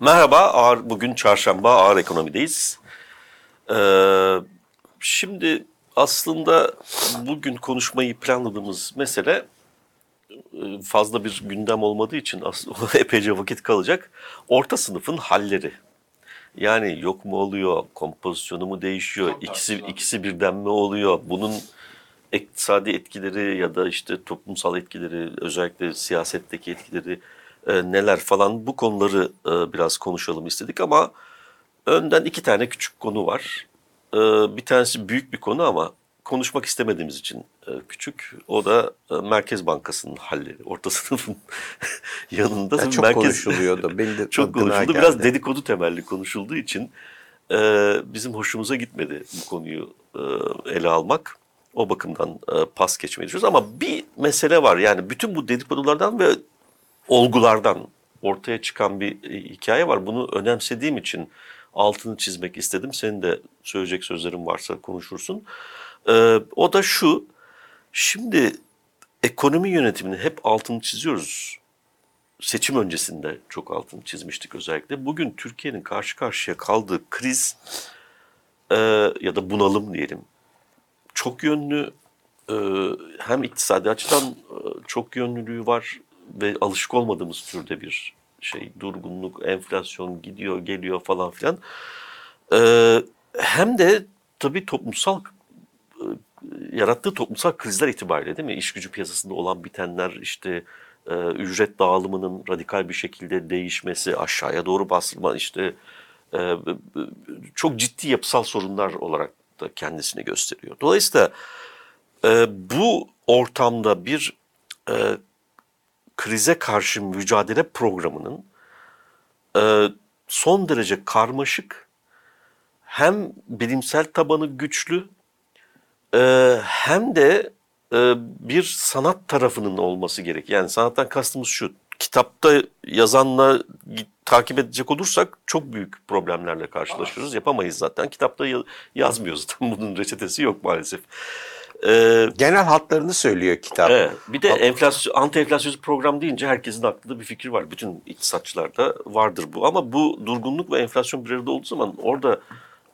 Merhaba, ağır, bugün çarşamba ağır ekonomideyiz. Ee, şimdi aslında bugün konuşmayı planladığımız mesele e, fazla bir gündem olmadığı için epeyce vakit kalacak. Orta sınıfın halleri. Yani yok mu oluyor, kompozisyonu mu değişiyor, ikisi, ikisi birden mi oluyor, bunun iktisadi etkileri ya da işte toplumsal etkileri, özellikle siyasetteki etkileri e, neler falan bu konuları e, biraz konuşalım istedik ama önden iki tane küçük konu var. E, bir tanesi büyük bir konu ama konuşmak istemediğimiz için e, küçük. O da e, Merkez Bankası'nın halleri. Orta sınıfın yanında. Ya çok Merkez, konuşuluyordu. Benim de çok konuşuldu. geldi. Biraz dedikodu temelli konuşulduğu için e, bizim hoşumuza gitmedi bu konuyu e, ele almak. O bakımdan e, pas geçmeyi düşünüyoruz. Ama bir mesele var. Yani bütün bu dedikodulardan ve olgulardan ortaya çıkan bir e, hikaye var. Bunu önemsediğim için altını çizmek istedim. Senin de söyleyecek sözlerin varsa konuşursun. Ee, o da şu. Şimdi ekonomi yönetimini hep altını çiziyoruz. Seçim öncesinde çok altını çizmiştik özellikle. Bugün Türkiye'nin karşı karşıya kaldığı kriz e, ya da bunalım diyelim. Çok yönlü e, hem iktisadi açıdan e, çok yönlülüğü var ve alışık olmadığımız türde bir şey durgunluk, enflasyon gidiyor geliyor falan filan. E, hem de tabii toplumsal e, yarattığı toplumsal krizler itibariyle değil mi? İş gücü piyasasında olan bitenler işte e, ücret dağılımının radikal bir şekilde değişmesi, aşağıya doğru bastırma işte e, çok ciddi yapısal sorunlar olarak da kendisini gösteriyor. Dolayısıyla e, bu ortamda bir e, krize karşı mücadele programının e, son derece karmaşık hem bilimsel tabanı güçlü e, hem de e, bir sanat tarafının olması gerek. Yani sanattan kastımız şu. Kitapta yazanla takip edecek olursak çok büyük problemlerle karşılaşıyoruz. Yapamayız zaten. Kitapta ya- yazmıyor zaten. Bunun reçetesi yok maalesef. E, Genel hatlarını söylüyor kitap. Evet. Bir de enflasyon, anti enflasyonist program deyince herkesin aklında bir fikir var. Bütün iktisatçılarda vardır bu. Ama bu durgunluk ve enflasyon bir arada olduğu zaman orada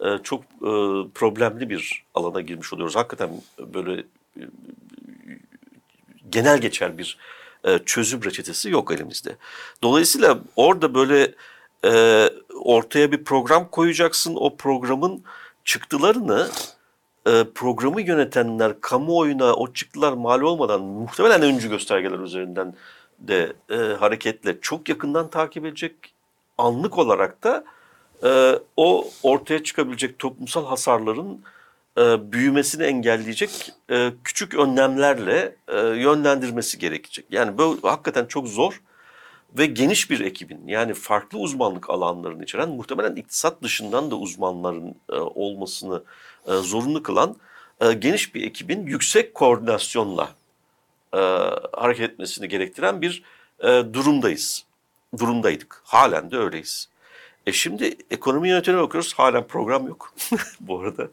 e, çok e, problemli bir alana girmiş oluyoruz. Hakikaten böyle e, genel geçer bir e, çözüm reçetesi yok elimizde. Dolayısıyla orada böyle e, ortaya bir program koyacaksın. O programın çıktılarını e, programı yönetenler kamuoyuna o çıktılar mal olmadan muhtemelen öncü göstergeler üzerinden de e, hareketle çok yakından takip edecek. Anlık olarak da e, o ortaya çıkabilecek toplumsal hasarların e, büyümesini engelleyecek e, küçük önlemlerle e, yönlendirmesi gerekecek. Yani bu hakikaten çok zor ve geniş bir ekibin yani farklı uzmanlık alanlarını içeren muhtemelen iktisat dışından da uzmanların e, olmasını e, zorunlu kılan e, geniş bir ekibin yüksek koordinasyonla e, hareket etmesini gerektiren bir e, durumdayız. Durumdaydık. Halen de öyleyiz. E şimdi ekonomi yönetimine bakıyoruz. Halen program yok bu arada.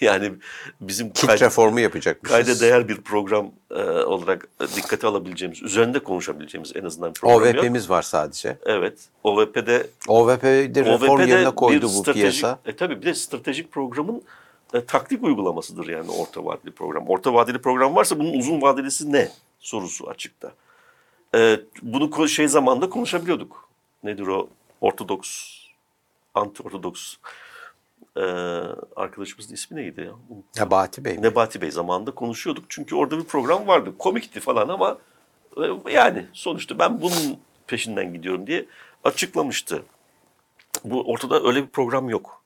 Yani bizim Kit kay- reformu yapacakmışız. kayda değer bir program e, olarak dikkate alabileceğimiz, üzerinde konuşabileceğimiz en azından program yok. OVP'miz var sadece. Evet. OVP'de OVP'de reform OVP'de yerine koydu bu stratejik, piyasa. E tabii bir de stratejik programın e, taktik uygulamasıdır yani orta vadeli program. Orta vadeli program varsa bunun uzun vadelisi ne sorusu açıkta. E, bunu şey zamanda konuşabiliyorduk. Nedir o? Ortodoks, anti-ortodoks e, arkadaşımızın ismi neydi ya? Nebati Bey mi? Nebati Bey zamanında konuşuyorduk. Çünkü orada bir program vardı. Komikti falan ama e, yani sonuçta ben bunun peşinden gidiyorum diye açıklamıştı. Bu ortada öyle bir program yok.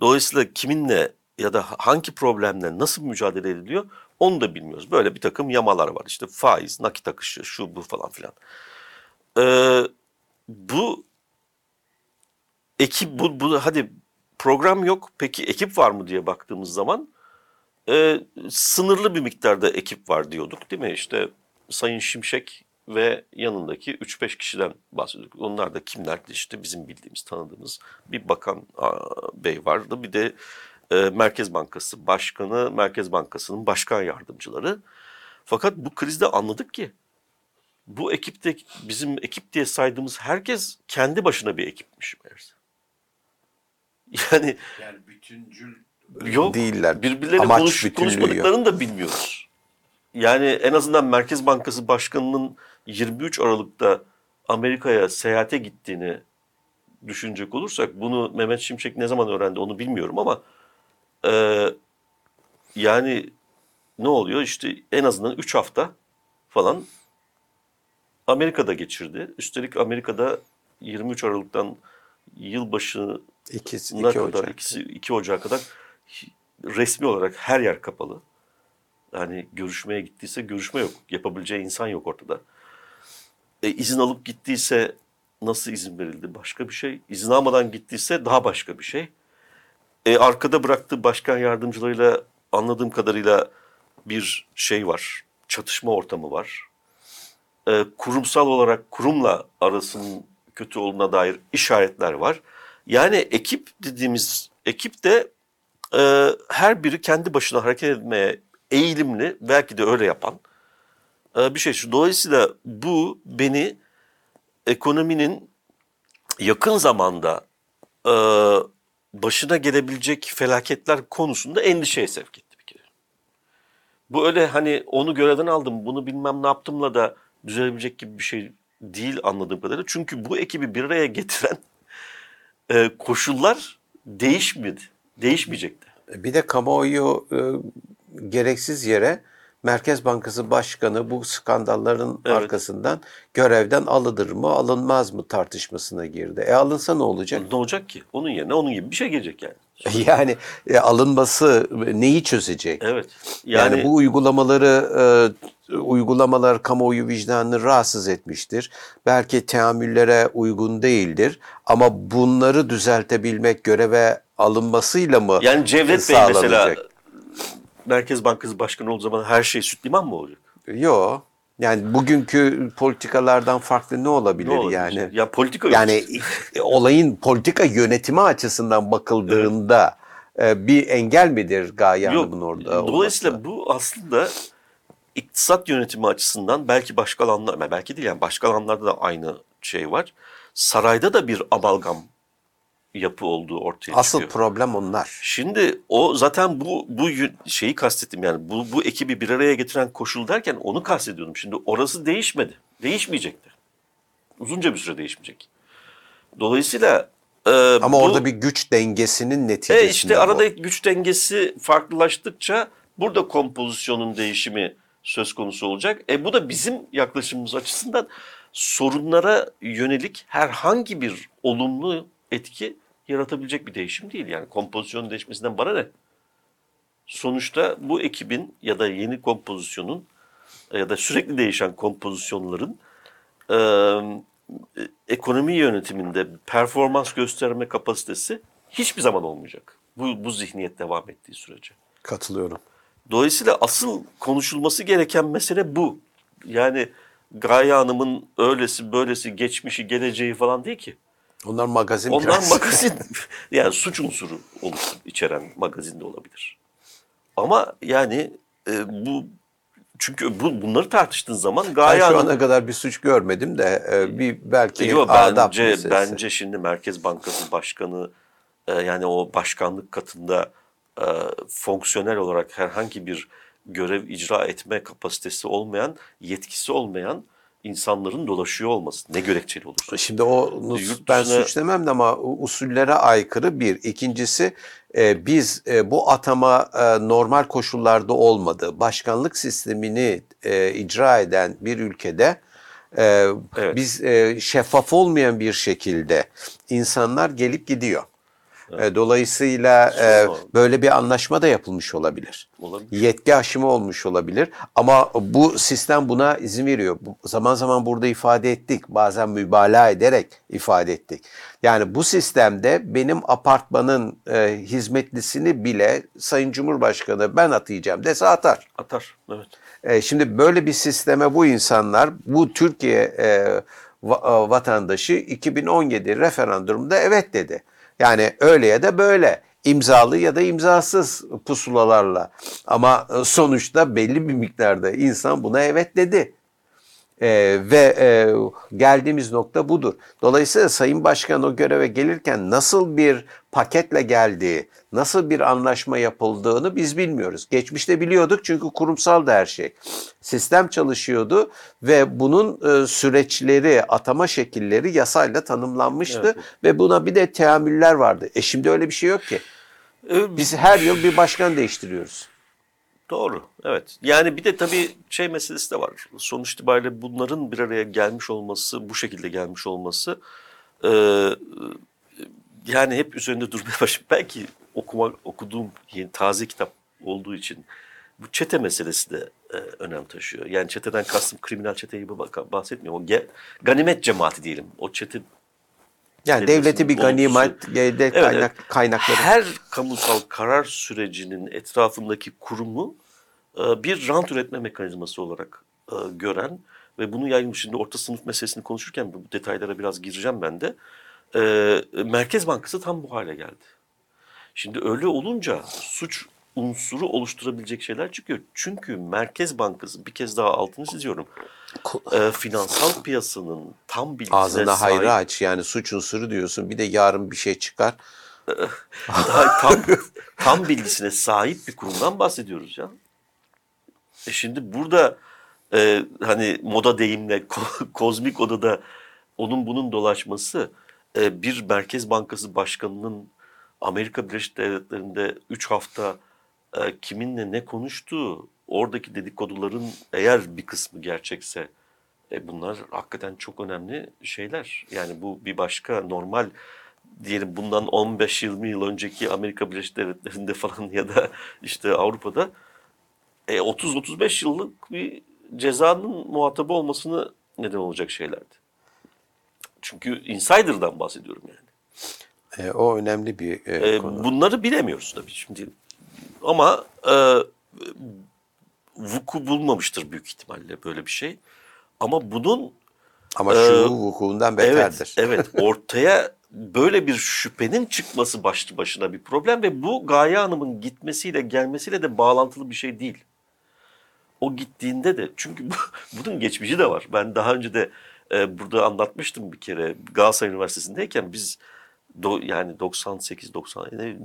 Dolayısıyla kiminle ya da hangi problemle nasıl mücadele ediliyor onu da bilmiyoruz. Böyle bir takım yamalar var. İşte faiz, nakit akışı, şu bu falan filan. Ee, bu ekip bu, bu hadi program yok. Peki ekip var mı diye baktığımız zaman e, sınırlı bir miktarda ekip var diyorduk değil mi? İşte Sayın Şimşek ve yanındaki 3-5 kişiden bahsediyorduk. Onlar da kimlerdi işte bizim bildiğimiz, tanıdığımız bir bakan aa, bey vardı. Bir de e, Merkez Bankası Başkanı, Merkez Bankası'nın başkan yardımcıları. Fakat bu krizde anladık ki bu ekipte bizim ekip diye saydığımız herkes kendi başına bir ekipmiş meğerse. Yani Yani bütüncül yok Değiller. birbirleriyle Amaç konuş, yok. konuşmadıklarını da bilmiyoruz. Yani en azından Merkez Bankası Başkanı'nın 23 Aralık'ta Amerika'ya seyahate gittiğini düşünecek olursak bunu Mehmet Şimşek ne zaman öğrendi onu bilmiyorum ama e, yani ne oluyor işte en azından 3 hafta falan Amerika'da geçirdi. Üstelik Amerika'da 23 Aralık'tan yılbaşı İkisi, iki kadar Ocak. ikisi 2 Ocak'a kadar resmi olarak her yer kapalı. Yani görüşmeye gittiyse görüşme yok. Yapabileceği insan yok ortada. E, izin alıp gittiyse nasıl izin verildi? Başka bir şey. İzin almadan gittiyse daha başka bir şey. E, arkada bıraktığı başkan yardımcılarıyla anladığım kadarıyla bir şey var. Çatışma ortamı var. E, kurumsal olarak kurumla arasının kötü olduğuna dair işaretler var. Yani ekip dediğimiz ekip de e, her biri kendi başına hareket etmeye eğilimli, belki de öyle yapan e, bir şey. Dolayısıyla bu beni ekonominin yakın zamanda e, başına gelebilecek felaketler konusunda endişeye sevk etti bir kere. Bu öyle hani onu görevden aldım, bunu bilmem ne yaptımla da düzelebilecek gibi bir şey değil anladığım kadarıyla. Çünkü bu ekibi bir araya getiren e, koşullar değişmedi, değişmeyecekti. Bir de kamuoyu e, gereksiz yere Merkez Bankası Başkanı bu skandalların Evet. arkasından görevden alınır mı alınmaz mı tartışmasına girdi. E alınsa ne olacak? Ne olacak ki? Onun yerine onun gibi bir şey gelecek yani. Yani e, alınması neyi çözecek? Evet. Yani, Yani, bu uygulamaları e, uygulamalar kamuoyu vicdanını rahatsız etmiştir. Belki teamüllere uygun değildir ama bunları düzeltebilmek göreve alınmasıyla mı yani Cevdet Bey mesela? Merkez Bankası Başkanı olduğu zaman her şey süt liman mı olacak? Yok. Yani bugünkü politikalardan farklı ne olabilir, Ne olabilir? yani? Ya politika. Yani olayın politika yönetimi açısından bakıldığında e, bir engel midir Gaye. Hanım'ın orada Dolayısıyla olması? bu aslında iktisat yönetimi açısından belki başka alanlar, belki değil yani başka alanlarda da aynı şey var. Sarayda da bir amalgam yapı olduğu ortaya Asıl çıkıyor. problem onlar. Şimdi o zaten bu bu şeyi kastettim yani bu bu ekibi bir araya getiren koşul derken onu kastediyordum. Şimdi orası değişmedi. Değişmeyecekti. Uzunca bir süre değişmeyecek. Dolayısıyla e, Ama bu- orada bir güç dengesinin neticesinde e işte bu. arada güç dengesi farklılaştıkça burada kompozisyonun değişimi söz konusu olacak. E bu da bizim yaklaşımımız açısından sorunlara yönelik herhangi bir olumlu etki yaratabilecek bir değişim değil. Yani kompozisyonun değişmesinden bana ne? Sonuçta bu ekibin ya da yeni kompozisyonun ya da sürekli değişen kompozisyonların e, ekonomi yönetiminde performans gösterme kapasitesi hiçbir zaman olmayacak. Bu, bu zihniyet devam ettiği sürece. Katılıyorum. Dolayısıyla asıl konuşulması gereken mesele bu. Yani Gaye Hanım'ın öylesi böylesi geçmişi geleceği falan değil ki. Onlar magazin Onlar biraz. magazin yani suç unsuru oluştur, içeren magazin de olabilir. Ama yani e, bu çünkü bu, bunları tartıştığın zaman Ben Gaye şu Hanım ana kadar bir suç görmedim de e, bir belki Yok adap bence meselesi. bence şimdi Merkez Bankası Başkanı e, yani o başkanlık katında e, fonksiyonel olarak herhangi bir görev icra etme kapasitesi olmayan, yetkisi olmayan insanların dolaşıyor olması ne gerekçeli olursa. Şimdi o ben dışına- suç demem de ama usullere aykırı bir. İkincisi e, biz e, bu atama e, normal koşullarda olmadı. Başkanlık sistemini e, icra eden bir ülkede e, Evet. biz e, şeffaf olmayan bir şekilde insanlar gelip gidiyor. E, dolayısıyla e, böyle bir anlaşma da yapılmış olabilir. Olabilir. Yetki aşımı olmuş olabilir ama bu sistem buna izin veriyor. Zaman zaman burada ifade ettik, bazen mübalağa ederek ifade ettik. Yani bu sistemde benim apartmanın e, hizmetlisini bile Sayın Cumhurbaşkanı ben atayacağım dese atar. Atar. Evet. E, şimdi böyle bir sisteme bu insanlar, bu Türkiye e, e, vatandaşı 2017 referandumda evet dedi. Yani öyle ya da böyle imzalı ya da imzasız pusulalarla ama e, sonuçta belli bir miktarda insan buna evet dedi. Ee, ve e, geldiğimiz nokta budur. Dolayısıyla Sayın Başkan o göreve gelirken nasıl bir paketle geldiği, nasıl bir anlaşma yapıldığını biz bilmiyoruz. Geçmişte biliyorduk çünkü kurumsal da her şey. Sistem çalışıyordu ve bunun e, süreçleri, atama şekilleri yasayla tanımlanmıştı Evet. ve buna bir de teamüller vardı. E şimdi öyle bir şey yok ki. Ee, Biz her yıl bir başkan değiştiriyoruz. Doğru, evet. Yani bir de tabii şey meselesi de var. Sonuç itibariyle bunların bir araya gelmiş olması, bu şekilde gelmiş olması, e, yani hep üzerinde durmaya başladım. Belki okuma, okuduğum yeni, taze kitap olduğu için bu çete meselesi de e, önem taşıyor. Yani çeteden kastım kriminal çete gibi bak- bahsetmiyorum. O ge- ganimet cemaati diyelim. O çete Yani devleti bir ganimet, Evet, kaynak, evet. kaynakları. Her kamusal karar sürecinin etrafındaki kurumu e, bir rant üretme mekanizması olarak e, gören ve bunu yaymış. Şimdi orta sınıf meselesini konuşurken bu detaylara biraz gireceğim ben de. E, Merkez Bankası tam bu hale geldi. Şimdi öyle olunca suç unsuru oluşturabilecek şeyler çıkıyor. Çünkü Merkez Bankası bir kez daha altını çiziyorum. e, finansal piyasanın tam bilgisine Ağzına sahip hayra aç yani suç unsuru diyorsun bir de yarın bir şey çıkar. daha tam tam bilgisine sahip bir kurumdan bahsediyoruz ya. E şimdi burada e, hani moda deyimle ko- kozmik odada onun bunun dolaşması e, bir Merkez Bankası Başkanı'nın Amerika Birleşik Devletleri'nde 3 hafta e, kiminle ne konuştuğu, oradaki dedikoduların eğer bir kısmı gerçekse e, bunlar hakikaten çok önemli şeyler. Yani bu bir başka normal diyelim bundan 15-20 yıl önceki Amerika Birleşik Devletleri'nde falan ya da işte Avrupa'da e, 30-35 yıllık bir cezanın muhatabı olmasını neden olacak şeylerdi. Çünkü insider'dan bahsediyorum yani. E, o önemli bir e, E, konu. bunları bilemiyoruz tabii şimdi. Ama e, vuku bulmamıştır büyük ihtimalle böyle bir şey. Ama bunun Ama şu vukuundan beterdir. Evet, evet. Ortaya böyle bir şüphenin çıkması başlı başına bir problem ve bu Gaye Hanım'ın gitmesiyle gelmesiyle de bağlantılı bir şey değil. O gittiğinde de çünkü bu, bunun geçmişi de var. Ben daha önce de e, burada anlatmıştım bir kere Galatasaray Üniversitesi'ndeyken biz do, yani 98 90 yani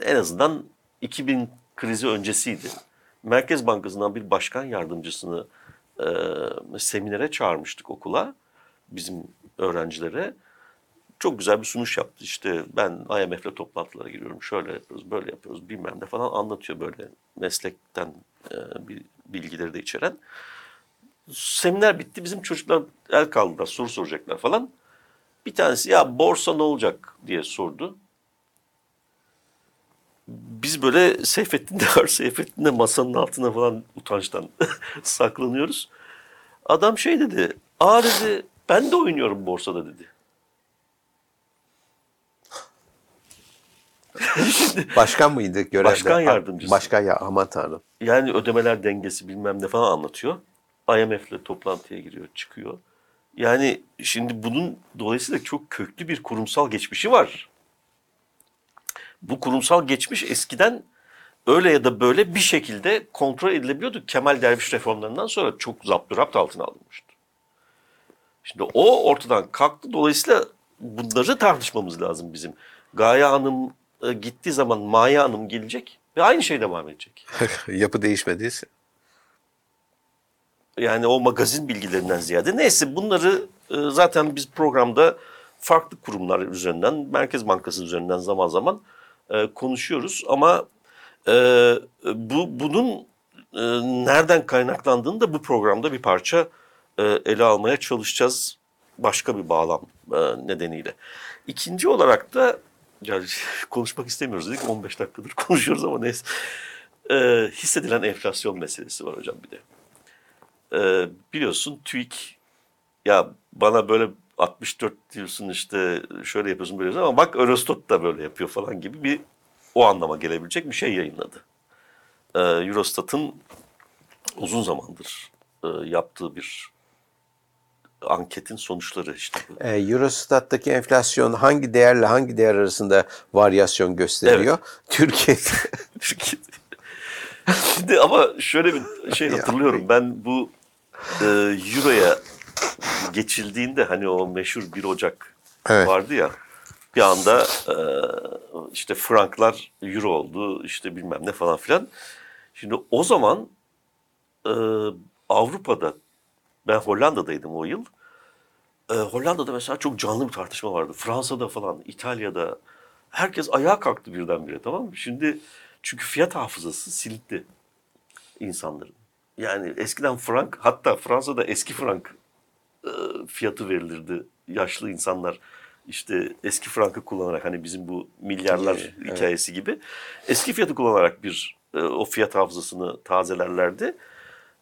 en azından 2000 krizi öncesiydi. Merkez Bankası'ndan bir başkan yardımcısını e, seminere çağırmıştık okula bizim öğrencilere. Çok güzel bir sunuş yaptı. İşte ben IMF'le toplantılara giriyorum. Şöyle yapıyoruz, böyle yapıyoruz bilmem ne falan anlatıyor böyle meslekten e, bir bilgileri de içeren. Seminer bitti. Bizim çocuklar el kaldılar. Soru soracaklar falan. Bir tanesi ya borsa ne olacak diye sordu. Biz böyle Seyfettin de var. Seyfettin de masanın altına falan utançtan saklanıyoruz. Adam şey dedi. Aa dedi ben de oynuyorum borsada dedi. Başkan mıydı görevde? Başkan yardımcısı. Başkan ya aman tanrım. Yani ödemeler dengesi bilmem ne falan anlatıyor. IMF'le toplantıya giriyor, çıkıyor. Yani şimdi bunun dolayısıyla çok köklü bir kurumsal geçmişi var. Bu kurumsal geçmiş eskiden öyle ya da böyle bir şekilde kontrol edilebiliyordu. Kemal Derviş reformlarından sonra çok zapturapt altına alınmıştı. Şimdi o ortadan kalktı. Dolayısıyla bunları tartışmamız lazım bizim. Gaye Hanım e, gittiği zaman Maya Hanım gelecek ve aynı şey devam edecek. Yapı değişmediyse. Yani o magazin bilgilerinden ziyade. Neyse bunları e, zaten biz programda farklı kurumlar üzerinden, Merkez Bankası üzerinden zaman zaman e, konuşuyoruz. Ama e, bu bunun nereden kaynaklandığını da bu programda bir parça ele almaya çalışacağız. Başka bir bağlam nedeniyle. İkinci olarak da konuşmak istemiyoruz dedik 15 dakikadır konuşuyoruz ama neyse. E, hissedilen enflasyon meselesi var hocam bir de. Ee, biliyorsun TÜİK ya bana böyle 64 diyorsun işte şöyle yapıyorsun böyle yapıyorsun ama bak Eurostat da böyle yapıyor falan gibi bir o anlama gelebilecek bir şey yayınladı. Ee, Eurostat'ın uzun zamandır e, yaptığı bir anketin sonuçları işte. E, Eurostat'taki enflasyon hangi değerle hangi değer arasında varyasyon gösteriyor? Türkiye Şimdi ama şöyle bir şey hatırlıyorum. Ben bu e, Euro'ya geçildiğinde hani o meşhur 1 Ocak Evet. vardı ya bir anda e, işte franklar euro oldu işte bilmem ne falan filan. Şimdi o zaman e, Avrupa'da ben Hollanda'daydım o yıl. E, Hollanda'da mesela çok canlı bir tartışma vardı. Fransa'da falan, İtalya'da herkes ayağa kalktı birdenbire tamam mı? Şimdi çünkü fiyat hafızası silindi insanların. Yani eskiden frank hatta Fransa'da eski frank e, fiyatı verilirdi. Yaşlı insanlar işte eski frankı kullanarak hani bizim bu milyarlar Evet. hikayesi gibi eski fiyatı kullanarak bir e, o fiyat hafızasını tazelerlerdi.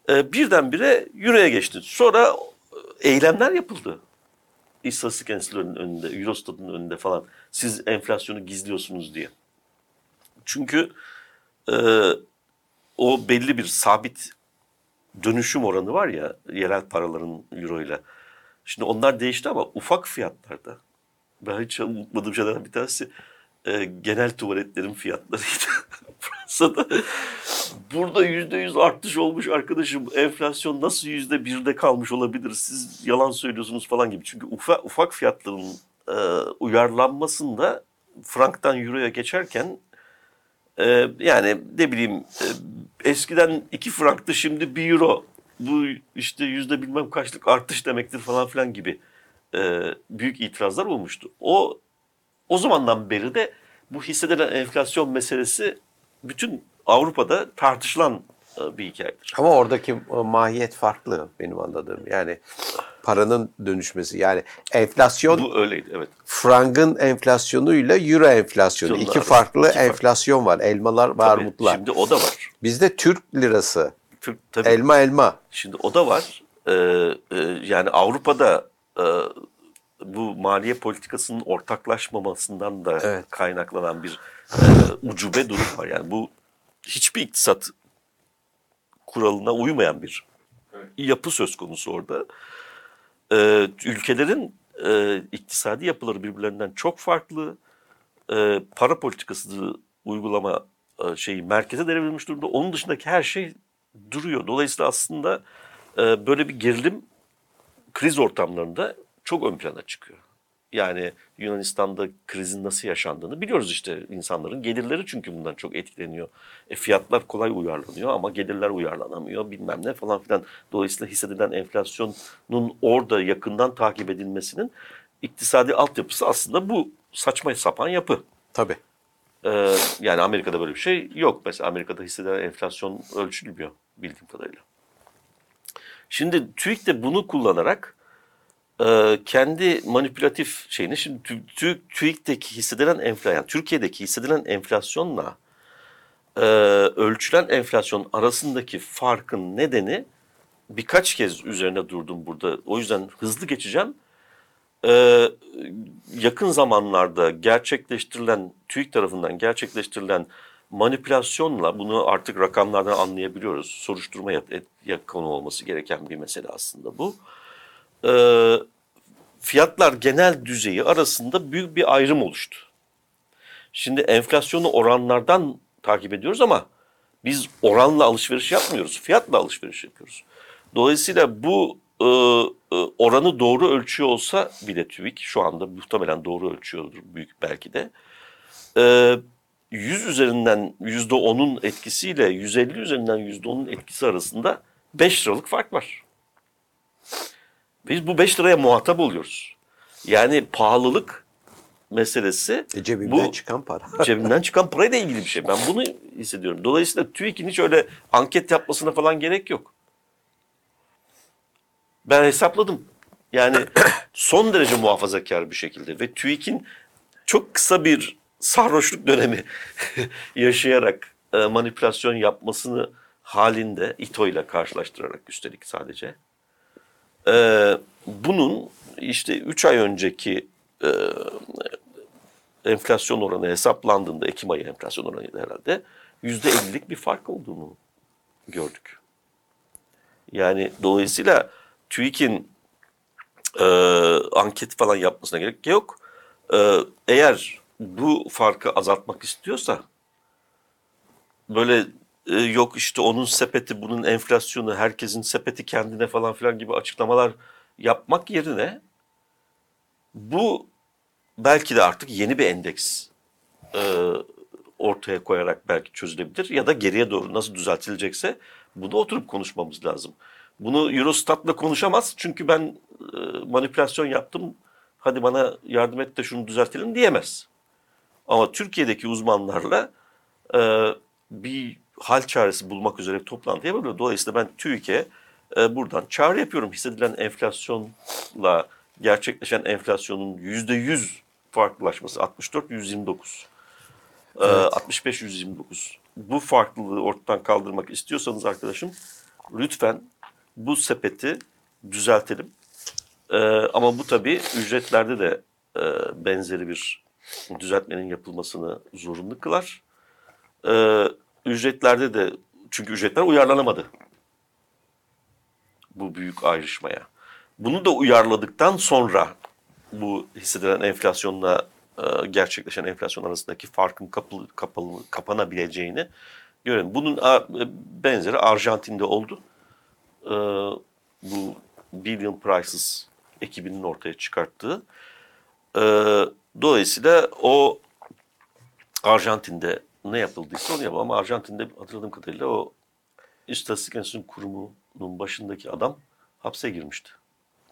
E, birdenbire Euro'ya geçti. Sonra e, eylemler yapıldı. İstatistik Enstitülerinin önünde, Eurostat'ın önünde falan. Siz enflasyonu gizliyorsunuz diye. Çünkü e, o belli bir sabit dönüşüm oranı var ya yerel paraların euro ile. Şimdi onlar değişti ama ufak fiyatlarda. Ben hiç unutmadığım şeylerden bir tanesi e, genel tuvaletlerin fiyatlarıydı Fransa'da. Burada yüzde yüz artış olmuş arkadaşım. Enflasyon nasıl yüzde birde kalmış olabilir? Siz yalan söylüyorsunuz falan gibi. Çünkü ufak, ufak fiyatların e, uyarlanmasında franktan euroya geçerken ee, yani ne bileyim e, eskiden 2 franktı şimdi 1 euro. Bu işte yüzde bilmem kaçlık artış demektir falan filan gibi e, büyük itirazlar olmuştu. O o zamandan beri de bu hissedilen enflasyon meselesi bütün Avrupa'da tartışılan e, bir hikayedir. Ama oradaki e, mahiyet farklı benim anladığım. Yani paranın dönüşmesi. Yani enflasyon Bu öyleydi evet. frangın enflasyonuyla euro enflasyonu. Enflasyonlar İki farklı İki farklı. enflasyon var. Elmalar ve armutlar. Şimdi o da var. Bizde Türk lirası. Türk, tabii. Elma elma. Şimdi o da var. Ee, e, yani Avrupa'da e, bu maliye politikasının ortaklaşmamasından da Evet. kaynaklanan bir e, ucube durum var. Yani bu hiçbir iktisat kuralına uymayan bir yapı söz konusu orada. Ee, ülkelerin e, iktisadi yapıları birbirlerinden çok farklı. Ee, para politikası uygulama e, şeyi merkeze devredilmiş durumda. Onun dışındaki her şey duruyor. Dolayısıyla aslında e, böyle bir gerilim kriz ortamlarında çok ön plana çıkıyor. Yani Yunanistan'da krizin nasıl yaşandığını biliyoruz işte insanların gelirleri çünkü bundan çok etkileniyor. E, fiyatlar kolay uyarlanıyor ama gelirler uyarlanamıyor bilmem ne falan filan. Dolayısıyla hissedilen enflasyonun orada yakından takip edilmesinin iktisadi altyapısı aslında bu saçma sapan yapı. Tabii. Ee, yani Amerika'da böyle bir şey yok. Mesela Amerika'da hissedilen enflasyon ölçülmüyor bildiğim kadarıyla. Şimdi TÜİK de bunu kullanarak e, kendi manipülatif şeyini şimdi Tü- Tü- TÜİK'teki hissedilen enflasyon, yani Türkiye'deki hissedilen enflasyonla e, ölçülen enflasyon arasındaki farkın nedeni birkaç kez üzerine durdum burada. O yüzden hızlı geçeceğim. Ee, yakın zamanlarda gerçekleştirilen, TÜİK tarafından gerçekleştirilen manipülasyonla bunu artık rakamlardan anlayabiliyoruz. Soruşturma yap- konu olması gereken bir mesele aslında bu. Ee, fiyatlar genel düzeyi arasında büyük bir ayrım oluştu. Şimdi enflasyonu oranlardan takip ediyoruz ama biz oranla alışveriş yapmıyoruz. Fiyatla alışveriş yapıyoruz. Dolayısıyla bu e, e, oranı doğru ölçüyor olsa bile TÜİK şu anda muhtemelen doğru ölçüyordur büyük belki de. E, 100 üzerinden %10'un etkisiyle 150 üzerinden %10'un etkisi arasında 5 liralık fark var. Biz bu 5 liraya muhatap oluyoruz. Yani pahalılık meselesi E, cebimden bu çıkan para. cebimden çıkan parayla ilgili bir şey. Ben bunu hissediyorum. Dolayısıyla TÜİK'in hiç öyle anket yapmasına falan gerek yok. Ben hesapladım. Yani son derece muhafazakar bir şekilde ve TÜİK'in çok kısa bir sarhoşluk dönemi yaşayarak e, manipülasyon yapmasını halinde İTO ile karşılaştırarak üstelik sadece e, bunun işte 3 ay önceki e, enflasyon oranı hesaplandığında Ekim ayı enflasyon oranıydı herhalde yüzde 50'lik bir fark olduğunu gördük. Yani dolayısıyla TÜİK'in e, anket falan yapmasına gerek yok. E, eğer bu farkı azaltmak istiyorsa böyle e, yok işte onun sepeti bunun enflasyonu herkesin sepeti kendine falan filan gibi açıklamalar yapmak yerine bu belki de artık yeni bir endeks e, ortaya koyarak belki çözülebilir ya da geriye doğru nasıl düzeltilecekse bunu oturup konuşmamız lazım. Bunu Eurostat'la konuşamaz çünkü ben e, manipülasyon yaptım hadi bana yardım et de şunu düzeltelim diyemez. Ama Türkiye'deki uzmanlarla e, bir hal çaresi bulmak üzere bir toplantı yapılıyor. Dolayısıyla ben TÜİK'e e, buradan çağrı yapıyorum. Hissedilen enflasyonla gerçekleşen enflasyonun %100 farklılaşması 64-129. E, 65-129. Bu farklılığı ortadan kaldırmak istiyorsanız arkadaşım lütfen bu sepeti düzeltelim. E, ama bu tabii ücretlerde de e, benzeri bir düzeltmenin yapılmasını zorunlu kılar. E, ücretlerde de çünkü ücretler uyarlanamadı bu büyük ayrışmaya. Bunu da uyarladıktan sonra bu hissedilen enflasyonla e, gerçekleşen enflasyon arasındaki farkın kapı, kapalı, kapanabileceğini görelim. Bunun benzeri Arjantin'de oldu. E, bu Billion Prices ekibinin ortaya çıkarttığı. E, dolayısıyla o Arjantin'de ne yapıldıysa onu yapalım. Ama Arjantin'de hatırladığım kadarıyla o İstatistik Enstitüsü Kurumu'nun başındaki adam hapse girmişti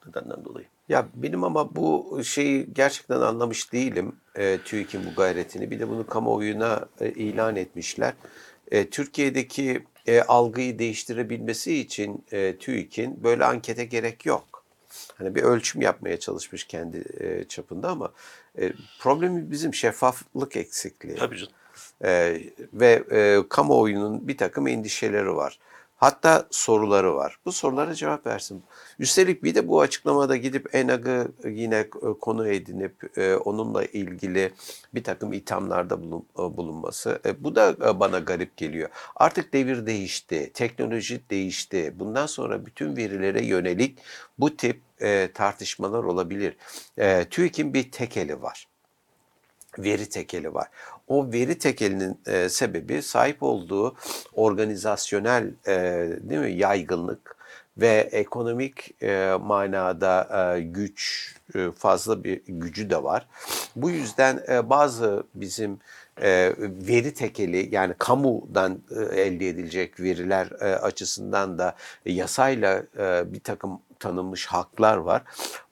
nedenden dolayı. Ya benim ama bu şeyi gerçekten anlamış değilim. E, TÜİK'in bu gayretini. Bir de bunu kamuoyuna e, ilan etmişler. E, Türkiye'deki e, algıyı değiştirebilmesi için e, TÜİK'in böyle ankete gerek yok. Hani bir ölçüm yapmaya çalışmış kendi e, çapında ama e, problemi bizim şeffaflık eksikliği. Tabii canım. Ee, ve e, kamuoyunun bir takım endişeleri var. Hatta soruları var. Bu sorulara cevap versin. Üstelik bir de bu açıklamada gidip ENAG'ı yine e, konu edinip e, onunla ilgili bir takım ithamlarda e, bulunması. Bu da bana garip geliyor. Artık devir değişti, teknoloji değişti. Bundan sonra bütün verilere yönelik bu tip tartışmalar olabilir. TÜİK'in bir tekeli var veri tekeli var. O veri tekelinin e, sebebi sahip olduğu organizasyonel e, değil mi yaygınlık ve ekonomik e, manada e, güç e, fazla bir gücü de var. Bu yüzden e, bazı bizim e, veri tekeli yani kamudan e, elde edilecek veriler e, açısından da yasayla e, bir takım tanınmış haklar var.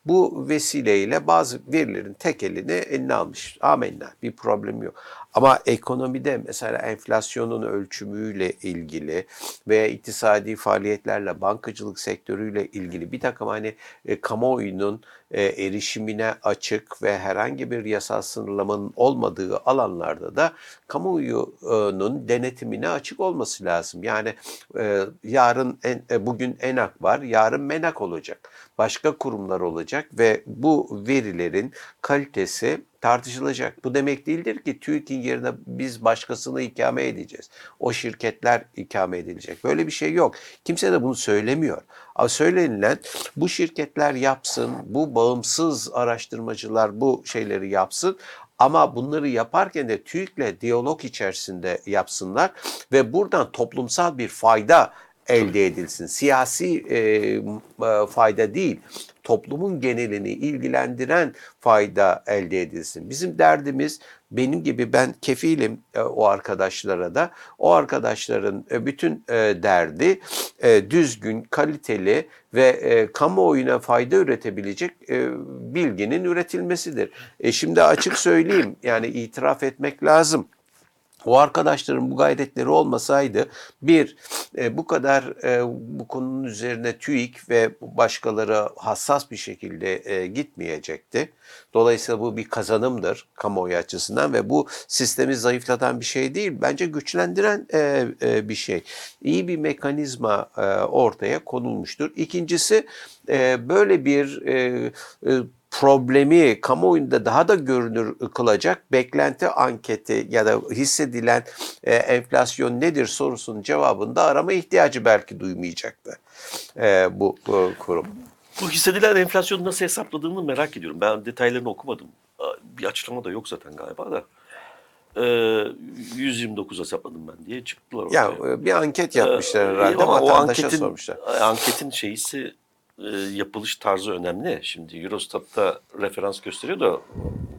Bu vesileyle bazı verilerin tekelini eline almış. Amenna bir problem yok. Ama ekonomide mesela enflasyonun ölçümüyle ilgili veya iktisadi faaliyetlerle bankacılık sektörüyle ilgili bir takım hani e, kamuoyunun e, erişimine açık ve herhangi bir yasal sınırlamanın olmadığı alanlarda da kamuoyunun denetimine açık olması lazım. Yani e, yarın en, e, bugün ENAK var, yarın MENAK olacak. Başka kurumlar olacak ve bu verilerin kalitesi tartışılacak. Bu demek değildir ki TÜİK'in yerine biz başkasını ikame edeceğiz. O şirketler ikame edilecek. Böyle bir şey yok. Kimse de bunu söylemiyor. Ama söylenilen bu şirketler yapsın, bu bağımsız araştırmacılar bu şeyleri yapsın. Ama bunları yaparken de TÜİK'le diyalog içerisinde yapsınlar ve buradan toplumsal bir fayda elde edilsin. Siyasi e, e, fayda değil, toplumun genelini ilgilendiren fayda elde edilsin. Bizim derdimiz benim gibi ben kefilim e, o arkadaşlara da. O arkadaşların e, bütün e, derdi düzgün, kaliteli ve e, kamuoyuna fayda üretebilecek bilginin üretilmesidir. E, şimdi açık söyleyeyim yani itiraf etmek lazım. O arkadaşların bu gayretleri olmasaydı bir e, bu kadar e, bu konunun üzerine TÜİK ve başkaları hassas bir şekilde e, gitmeyecekti. Dolayısıyla bu bir kazanımdır kamuoyu açısından ve bu sistemi zayıflatan bir şey değil. Bence güçlendiren e, e, bir şey. İyi bir mekanizma e, ortaya konulmuştur. İkincisi e, böyle bir e, e, problemi kamuoyunda daha da görünür kılacak beklenti anketi ya da hissedilen e, enflasyon nedir sorusunun cevabını da arama ihtiyacı belki duymayacaktı e, bu, bu kurum. Bu hissedilen enflasyonu nasıl hesapladığını merak ediyorum. Ben detaylarını okumadım. Bir açıklama da yok zaten galiba da. Ee, 129 hesapladım ben diye çıktılar ortaya. Ya e, bir anket yapmışlar Ee, herhalde ama o anketin, sormuşlar. Anketin şeysi e, yapılış tarzı önemli. Şimdi Eurostat'ta referans gösteriyor da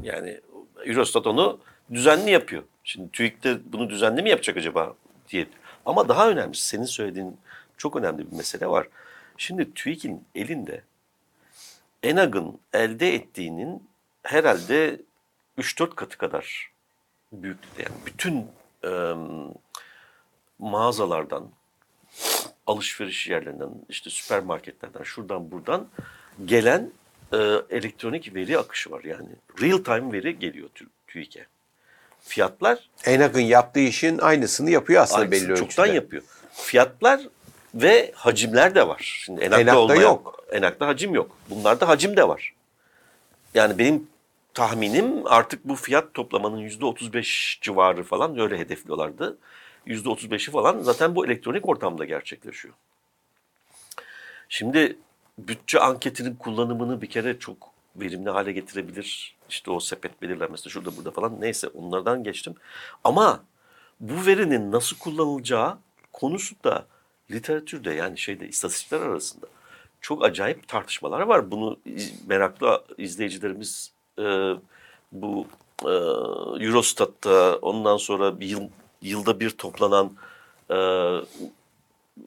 yani Eurostat onu düzenli yapıyor. Şimdi TÜİK de bunu düzenli mi yapacak acaba diye. Ama daha önemlisi senin söylediğin çok önemli bir mesele var. Şimdi TÜİK'in elinde ENAG'ın elde ettiğinin herhalde 3-4 katı kadar büyüklükte. Yani bütün e, mağazalardan, alışveriş yerlerinden, işte süpermarketlerden, şuradan buradan gelen e, elektronik veri akışı var. Yani real time veri geliyor Tü- TÜİK'e. Fiyatlar Enag'ın yaptığı işin aynısını yapıyor aslında aynısını belli çoktan ölçüde. yapıyor. Fiyatlar ve hacimler de var. Şimdi Enak'ta, Enak'ta olmayan, yok. Enak'ta hacim yok. Bunlarda hacim de var. Yani benim tahminim artık bu fiyat toplamanın yüzde 35 civarı falan öyle hedefliyorlardı. Yüzde 35'i falan zaten bu elektronik ortamda gerçekleşiyor. Şimdi bütçe anketinin kullanımını bir kere çok verimli hale getirebilir. İşte o sepet belirlenmesi şurada burada falan neyse onlardan geçtim. Ama bu verinin nasıl kullanılacağı konusunda literatürde yani şeyde istatistikler arasında çok acayip tartışmalar var. Bunu meraklı izleyicilerimiz e, bu e, Eurostat'ta ondan sonra bir yıl, yılda bir toplanan e,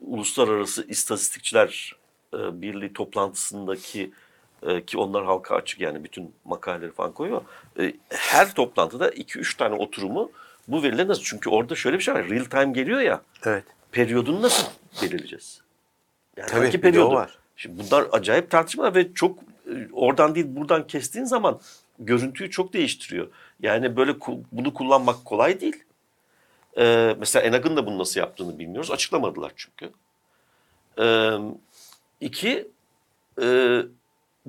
Uluslararası İstatistikçiler e, Birliği toplantısındaki e, ki onlar halka açık yani bütün makaleleri falan koyuyor. E, her toplantıda 2-3 tane oturumu bu veriler nasıl? Çünkü orada şöyle bir şey var. Real time geliyor ya. Evet. Periyodunu nasıl belirleyeceğiz? Yani Tabii, hangi periyodu? var. Şimdi bunlar acayip tartışmalar ve çok e, oradan değil buradan kestiğin zaman görüntüyü çok değiştiriyor. Yani böyle bunu kullanmak kolay değil. Ee, mesela Enag'ın da bunu nasıl yaptığını bilmiyoruz. Açıklamadılar çünkü. Ee, iki, e,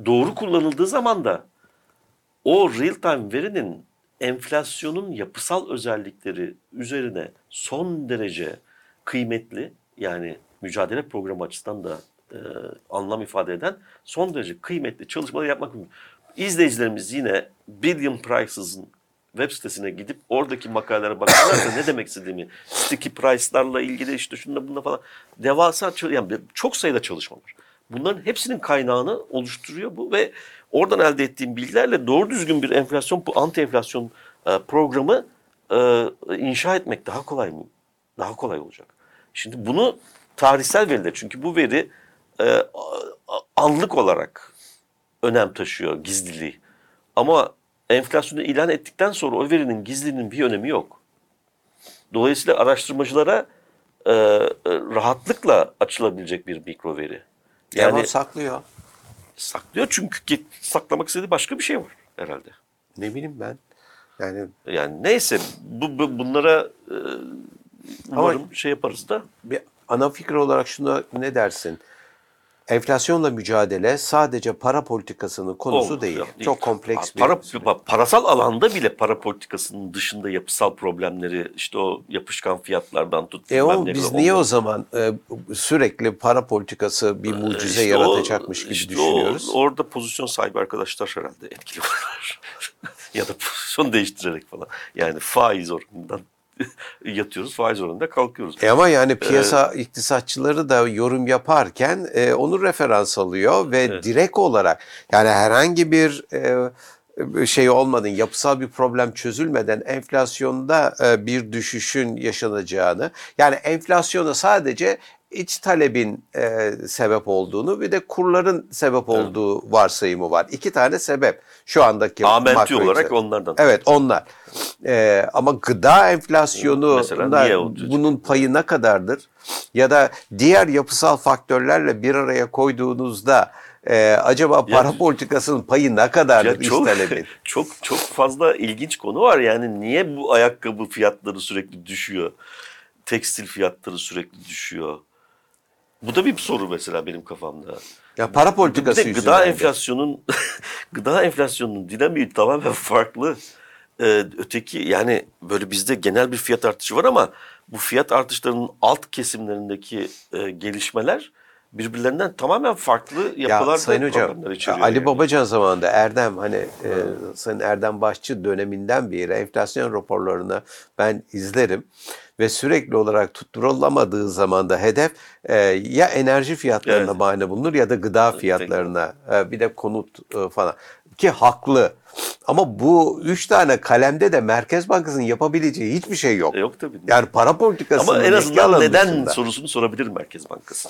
doğru kullanıldığı zaman da o real time verinin enflasyonun yapısal özellikleri üzerine son derece kıymetli yani mücadele programı açısından da e, anlam ifade eden son derece kıymetli çalışmalar yapmak mümkün. İzleyicilerimiz yine Billion Prices'ın web sitesine gidip oradaki makalelere bakarlarsa ne demek istediğimi, sticky price'larla ilgili işte şunda bunda falan devasa yani çok sayıda çalışma var. Bunların hepsinin kaynağını oluşturuyor bu ve oradan elde ettiğim bilgilerle doğru düzgün bir enflasyon, bu anti enflasyon e, programı e, inşa etmek daha kolay mı? Daha kolay olacak. Şimdi bunu tarihsel veriler çünkü bu veri e, anlık olarak önem taşıyor gizliliği. Ama enflasyonu ilan ettikten sonra o verinin gizliliğinin bir önemi yok. Dolayısıyla araştırmacılara e, e, rahatlıkla açılabilecek bir mikro veri. Yani Yani saklıyor. saklıyor çünkü saklamak istediği başka bir şey var herhalde. Ne bileyim ben. Yani Yani neyse bu, bu- bunlara e, umarım şey yaparız da. bir ana fikir olarak şuna ne dersin? Enflasyonla mücadele sadece para politikasının konusu Olmaz, değil. yok, Çok kompleks bir para, pa- parasal alanda bile para politikasının dışında yapısal problemleri işte o yapışkan fiyatlardan tut. E o biz niye onlar- o zaman e, sürekli para politikası bir mucize İşte yaratacakmış o- gibi işte düşünüyoruz? O, orada pozisyon sahibi arkadaşlar herhalde etkili olurlar. ya da pozisyon değiştirerek falan. Yani faiz oranından yatıyoruz, faiz oranında kalkıyoruz. E ama yani piyasa iktisatçıları da yorum yaparken e, onu referans alıyor ve Evet. direkt olarak yani herhangi bir e, şey olmadan yapısal bir problem çözülmeden enflasyonda e, bir düşüşün yaşanacağını yani enflasyona sadece iç talebin e, sebep olduğunu bir de kurların sebep olduğu varsayımı var. İki tane sebep şu andaki Amenti makro olarak sebep. onlardan. Evet onlar. Ee, ama gıda enflasyonu olacak? bunun payı ne kadardır? Ya da diğer yapısal faktörlerle bir araya koyduğunuzda e, acaba para Ya- politikasının payı ne kadardır çok, talebin? çok çok fazla ilginç konu var. Yani niye bu ayakkabı fiyatları sürekli düşüyor? Tekstil fiyatları sürekli düşüyor. Bu da bir soru mesela benim kafamda. Ya para Bir politikası de gıda de. enflasyonun gıda enflasyonunun dinamiği tamamen farklı. Ee, öteki yani böyle bizde genel bir fiyat artışı var ama bu fiyat artışlarının alt kesimlerindeki e, gelişmeler birbirlerinden tamamen farklı Ya yapılarda Sayın Hocam, içeriyor. Ali yani. Babacan zamanında Erdem hani e, Sayın Erdem Başçı döneminden beri enflasyon raporlarını ben izlerim ve sürekli olarak tutturulamadığı zaman da hedef e, ya enerji fiyatlarına Evet. bahane bulunur ya da gıda fiyatlarına e, bir de konut e, falan ki haklı. Ama bu üç tane kalemde de Merkez Bankası'nın yapabileceği hiçbir şey yok. E, yok tabii. Yani para politikasının Ama en azından neden dışında. sorusunu sorabilir Merkez Bankası.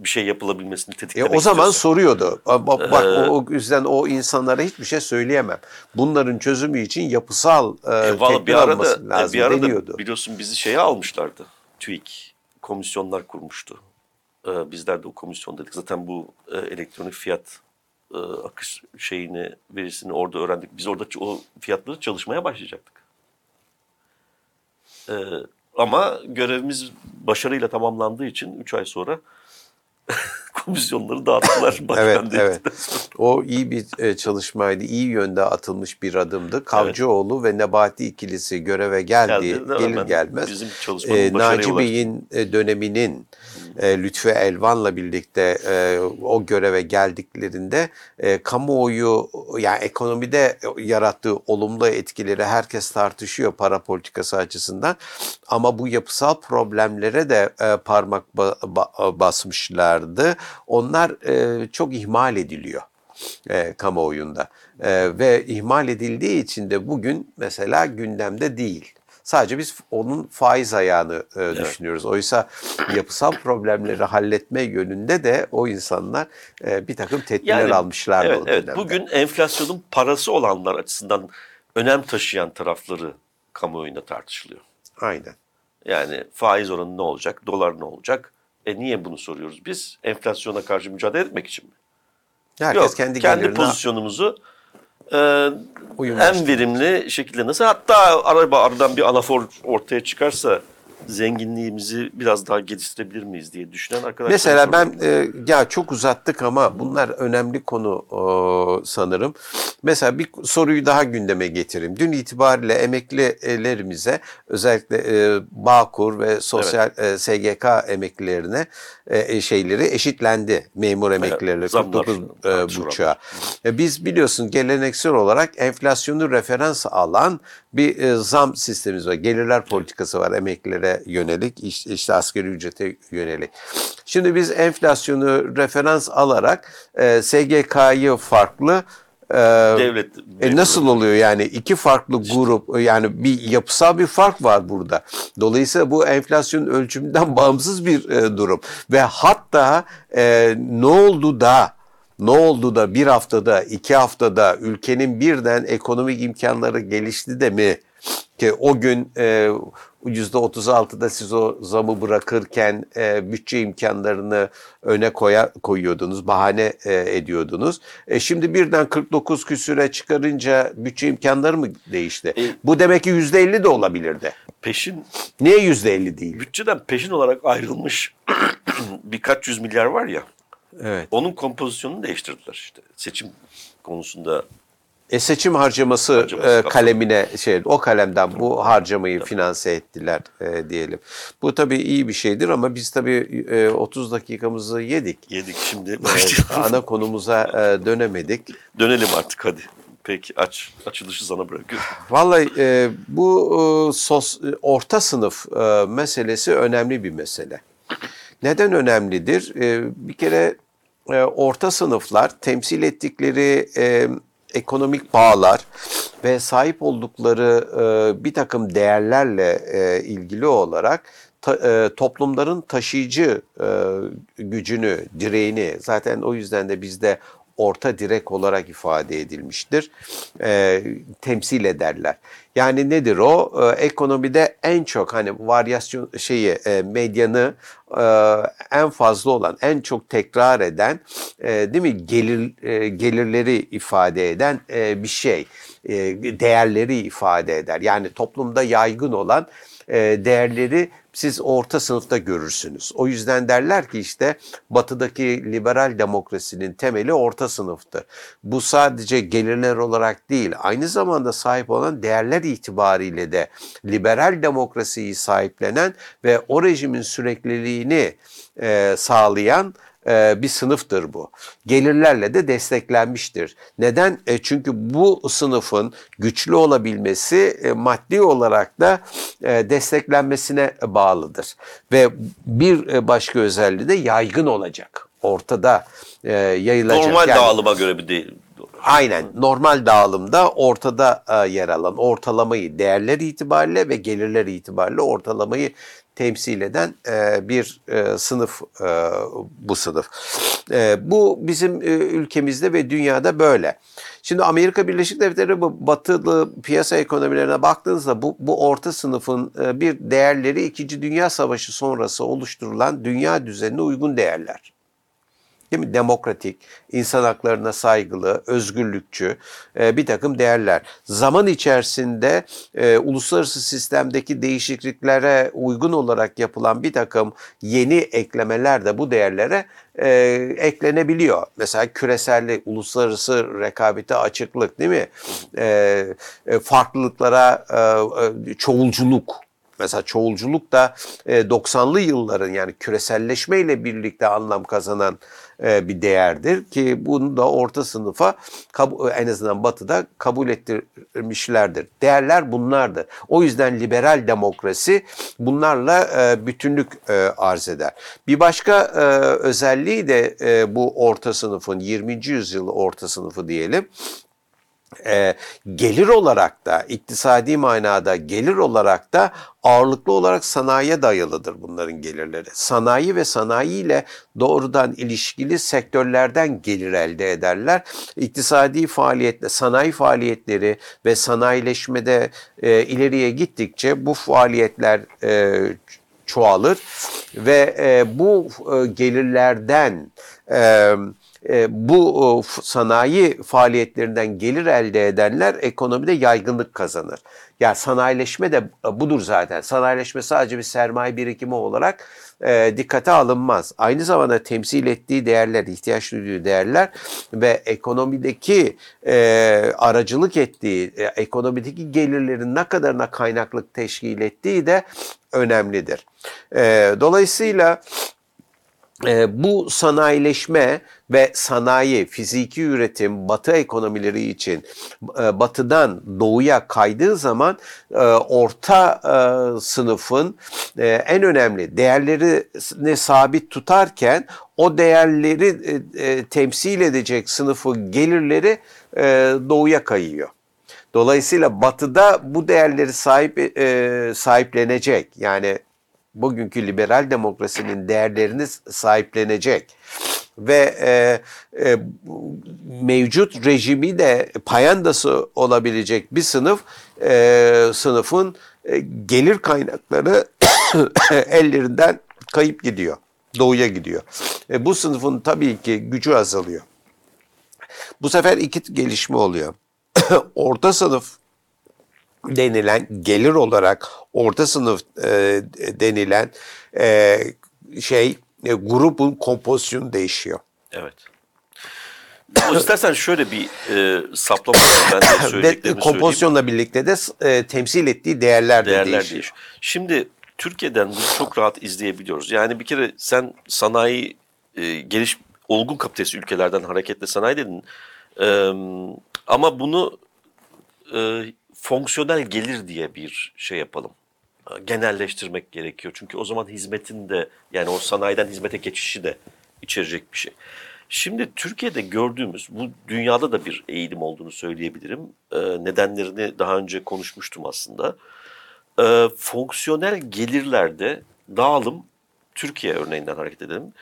Bir şey yapılabilmesini E, tetiklemek o zaman istiyorsa. soruyordu. Ba- ba- Bak Ee, o, o yüzden o insanlara hiçbir şey söyleyemem. Bunların çözümü için yapısal e, E, tedbir bir arada, alması e, lazım bir arada deniyordu. biliyorsun bizi şeye almışlardı. TÜİK komisyonlar kurmuştu. E, bizler de o komisyondaydık. Zaten bu e, elektronik fiyat e, akış şeyini, verisini orada öğrendik. Biz orada o fiyatları çalışmaya başlayacaktık. E, ama görevimiz başarıyla tamamlandığı için 3 ay sonra komisyonları dağıttılar. Evet, Başkan evet. sonra. O iyi bir e, çalışmaydı. iyi yönde atılmış bir adımdı. Kavcıoğlu ve Nebati ikilisi göreve geldi. Geldi, gelir gelmez. bizim e, Naci. Bey'in e, döneminin e, Lütfü Elvan'la birlikte e, o göreve geldiklerinde e, kamuoyu yani ekonomide yarattığı olumlu etkileri herkes tartışıyor para politikası açısından. Ama bu yapısal problemlere de e, parmak ba- ba- basmışlardı. Onlar e, çok ihmal ediliyor e, kamuoyunda. E, ve ihmal edildiği için de bugün mesela gündemde değil. Sadece biz onun faiz ayağını e, düşünüyoruz. Oysa yapısal problemleri halletme yönünde de o insanlar e, bir takım tedbirler evet, o evet. dönemde. Bugün enflasyonun parası olanlar açısından önem taşıyan tarafları kamuoyunda tartışılıyor. Aynen. Yani faiz oranı ne olacak, dolar ne olacak? E niye bunu soruyoruz biz? Enflasyona karşı mücadele etmek için mi? Herkes Yok, kendi, kendi pozisyonumuzu e, en verimli şekilde. Nasıl hatta araba aradan bir anafor ortaya çıkarsa zenginliğimizi biraz daha geliştirebilir miyiz diye düşünen arkadaşlar. Mesela ben e, ya çok uzattık ama bunlar önemli konu e, sanırım. Mesela bir soruyu daha gündeme getireyim. Dün itibariyle emeklilerimize özellikle e, Bağkur ve sosyal e, SGK emeklilerine e, şeyleri eşitlendi. Memur emeklileri zamlar 49 e, buçuğa. E, biz biliyorsun geleneksel olarak enflasyonu referans alan bir e, zam sistemimiz var. Gelirler politikası var emeklilere yönelik, işte, işte asgari ücrete yönelik. Şimdi biz enflasyonu referans alarak e, SGK'yı farklı e, devlet, e nasıl oluyor? Yani iki farklı grup yani bir yapısal bir fark var burada. Dolayısıyla bu enflasyon ölçümünden bağımsız bir e, durum. Ve hatta e, ne oldu da ne oldu da bir haftada iki haftada ülkenin birden ekonomik imkanları gelişti de mi? Ki o gün e, %36'da siz o zamı bırakırken e, bütçe imkanlarını öne koya, koyuyordunuz, bahane e, ediyordunuz. E, şimdi birden 49 küsüre çıkarınca bütçe imkanları mı değişti? E- Bu demek ki %50 de olabilirdi. peşin Niye %50 değil? bütçeden peşin olarak ayrılmış birkaç yüz milyar var ya. Evet. Onun kompozisyonunu değiştirdiler işte. Seçim konusunda E seçim harcaması, Harcaması e, kalemine şey o kalemden bu harcamayı finanse ettiler e, diyelim. Bu tabii iyi bir şeydir ama biz tabii e, 30 dakikamızı yedik. yedik şimdi E, ana konumuza e, dönemedik. Dönelim artık hadi. Peki aç. Açılışı sana bırakıyorum. Vallahi e, bu e, sos, e, orta sınıf e, meselesi önemli bir mesele. Neden önemlidir? E, bir kere e, orta sınıflar temsil ettikleri e, ekonomik bağlar ve sahip oldukları e, bir takım değerlerle e, ilgili olarak ta- e, toplumların taşıyıcı e, gücünü, direğini zaten o yüzden de bizde orta direk olarak ifade edilmiştir. E, temsil ederler. Yani nedir o? E, ekonomide en çok hani varyasyon şeyi e, medyanı e, en fazla olan, en çok tekrar eden, e, değil mi? Gelir e, gelirleri ifade eden e, bir şey. E, değerleri ifade eder. Yani toplumda yaygın olan e, değerleri siz orta sınıfta görürsünüz. O yüzden derler ki işte batıdaki liberal demokrasinin temeli orta sınıftı. Bu sadece gelirler olarak değil, aynı zamanda sahip olan değerler itibariyle de liberal demokrasiyi sahiplenen ve o rejimin sürekliliğini e, sağlayan bir sınıftır bu. Gelirlerle de desteklenmiştir. Neden? E, çünkü bu sınıfın güçlü olabilmesi e, maddi olarak da e, desteklenmesine bağlıdır. Ve bir başka özelliği de yaygın olacak. Ortada yayılacak. Normal Yani- dağılıma göre bir değil. Aynen normal dağılımda ortada yer alan ortalamayı değerler itibariyle ve gelirler itibariyle ortalamayı temsil eden e, bir e, sınıf e, bu sınıf. E, bu bizim e, ülkemizde ve dünyada böyle. Şimdi Amerika Birleşik Devletleri bu batılı piyasa ekonomilerine baktığınızda bu, bu orta sınıfın e, bir değerleri 2. Dünya Savaşı sonrası oluşturulan dünya düzenine uygun değerler. Değil mi? Demokratik, insan haklarına saygılı, özgürlükçü e, bir takım değerler. Zaman içerisinde e, uluslararası sistemdeki değişikliklere uygun olarak yapılan bir takım yeni eklemeler de bu değerlere e, eklenebiliyor. Mesela küresellik, uluslararası rekabete açıklık değil mi? E, e, farklılıklara e, çoğulculuk. Mesela çoğulculuk da e, 90'lı yılların yani küreselleşmeyle birlikte anlam kazanan bir değerdir ki bunu da orta sınıfa en azından batıda kabul ettirmişlerdir. Değerler bunlardır. O yüzden liberal demokrasi bunlarla e, bütünlük e, arz eder. Bir başka e, özelliği de e, bu orta sınıfın 20. yüzyıl orta sınıfı diyelim e, gelir olarak da iktisadi manada gelir olarak da ağırlıklı olarak sanayiye dayalıdır bunların gelirleri. Sanayi ve sanayi ile doğrudan ilişkili sektörlerden gelir elde ederler. İktisadi faaliyetle sanayi faaliyetleri ve sanayileşmede e, ileriye gittikçe bu faaliyetler e, çoğalır ve e, bu e, gelirlerden e, bu e, f- sanayi faaliyetlerinden gelir elde edenler ekonomide yaygınlık kazanır. Ya sanayileşme de e, budur zaten. Sanayileşme sadece bir sermaye birikimi olarak e, dikkate alınmaz. Aynı zamanda temsil ettiği değerler, ihtiyaç duyduğu değerler ve ekonomideki aracılık ettiği, ekonomideki gelirlerin ne kadarına kaynaklık teşkil ettiği de önemlidir. Dolayısıyla bu sanayileşme ve sanayi, fiziki üretim batı ekonomileri için e, batıdan doğuya kaydığı zaman e, orta e, sınıfın en önemli değerlerini sabit tutarken o değerleri temsil edecek sınıfın gelirleri doğuya kayıyor. Dolayısıyla batıda bu değerleri sahip e, sahiplenecek. Yani bugünkü liberal demokrasinin değerlerini sahiplenecek ve e, e, mevcut rejimi de payandası olabilecek bir sınıf e, sınıfın e, gelir kaynakları ellerinden kayıp gidiyor. Doğuya gidiyor. E, bu sınıfın tabii ki gücü azalıyor. Bu sefer iki gelişme oluyor. Orta sınıf denilen gelir olarak orta sınıf e, denilen e, şey e, grubun kompozisyonu değişiyor. Evet. O istersen şöyle bir e, saplama ben de söyleyeceklerimi kompozisyonla birlikte de e, temsil ettiği değerler de değerler değişiyor. değişiyor. Şimdi Türkiye'den bunu çok rahat izleyebiliyoruz. Yani bir kere sen sanayi e, geliş olgun kapitalist ülkelerden hareketle sanayi dedin. E, ama bunu e, fonksiyonel gelir diye bir şey yapalım. Genelleştirmek gerekiyor. Çünkü o zaman hizmetin de yani o sanayiden hizmete geçişi de içerecek bir şey. Şimdi Türkiye'de gördüğümüz bu dünyada da bir eğilim olduğunu söyleyebilirim. E, nedenlerini daha önce konuşmuştum aslında. E, fonksiyonel gelirlerde dağılım Türkiye örneğinden hareket edelim.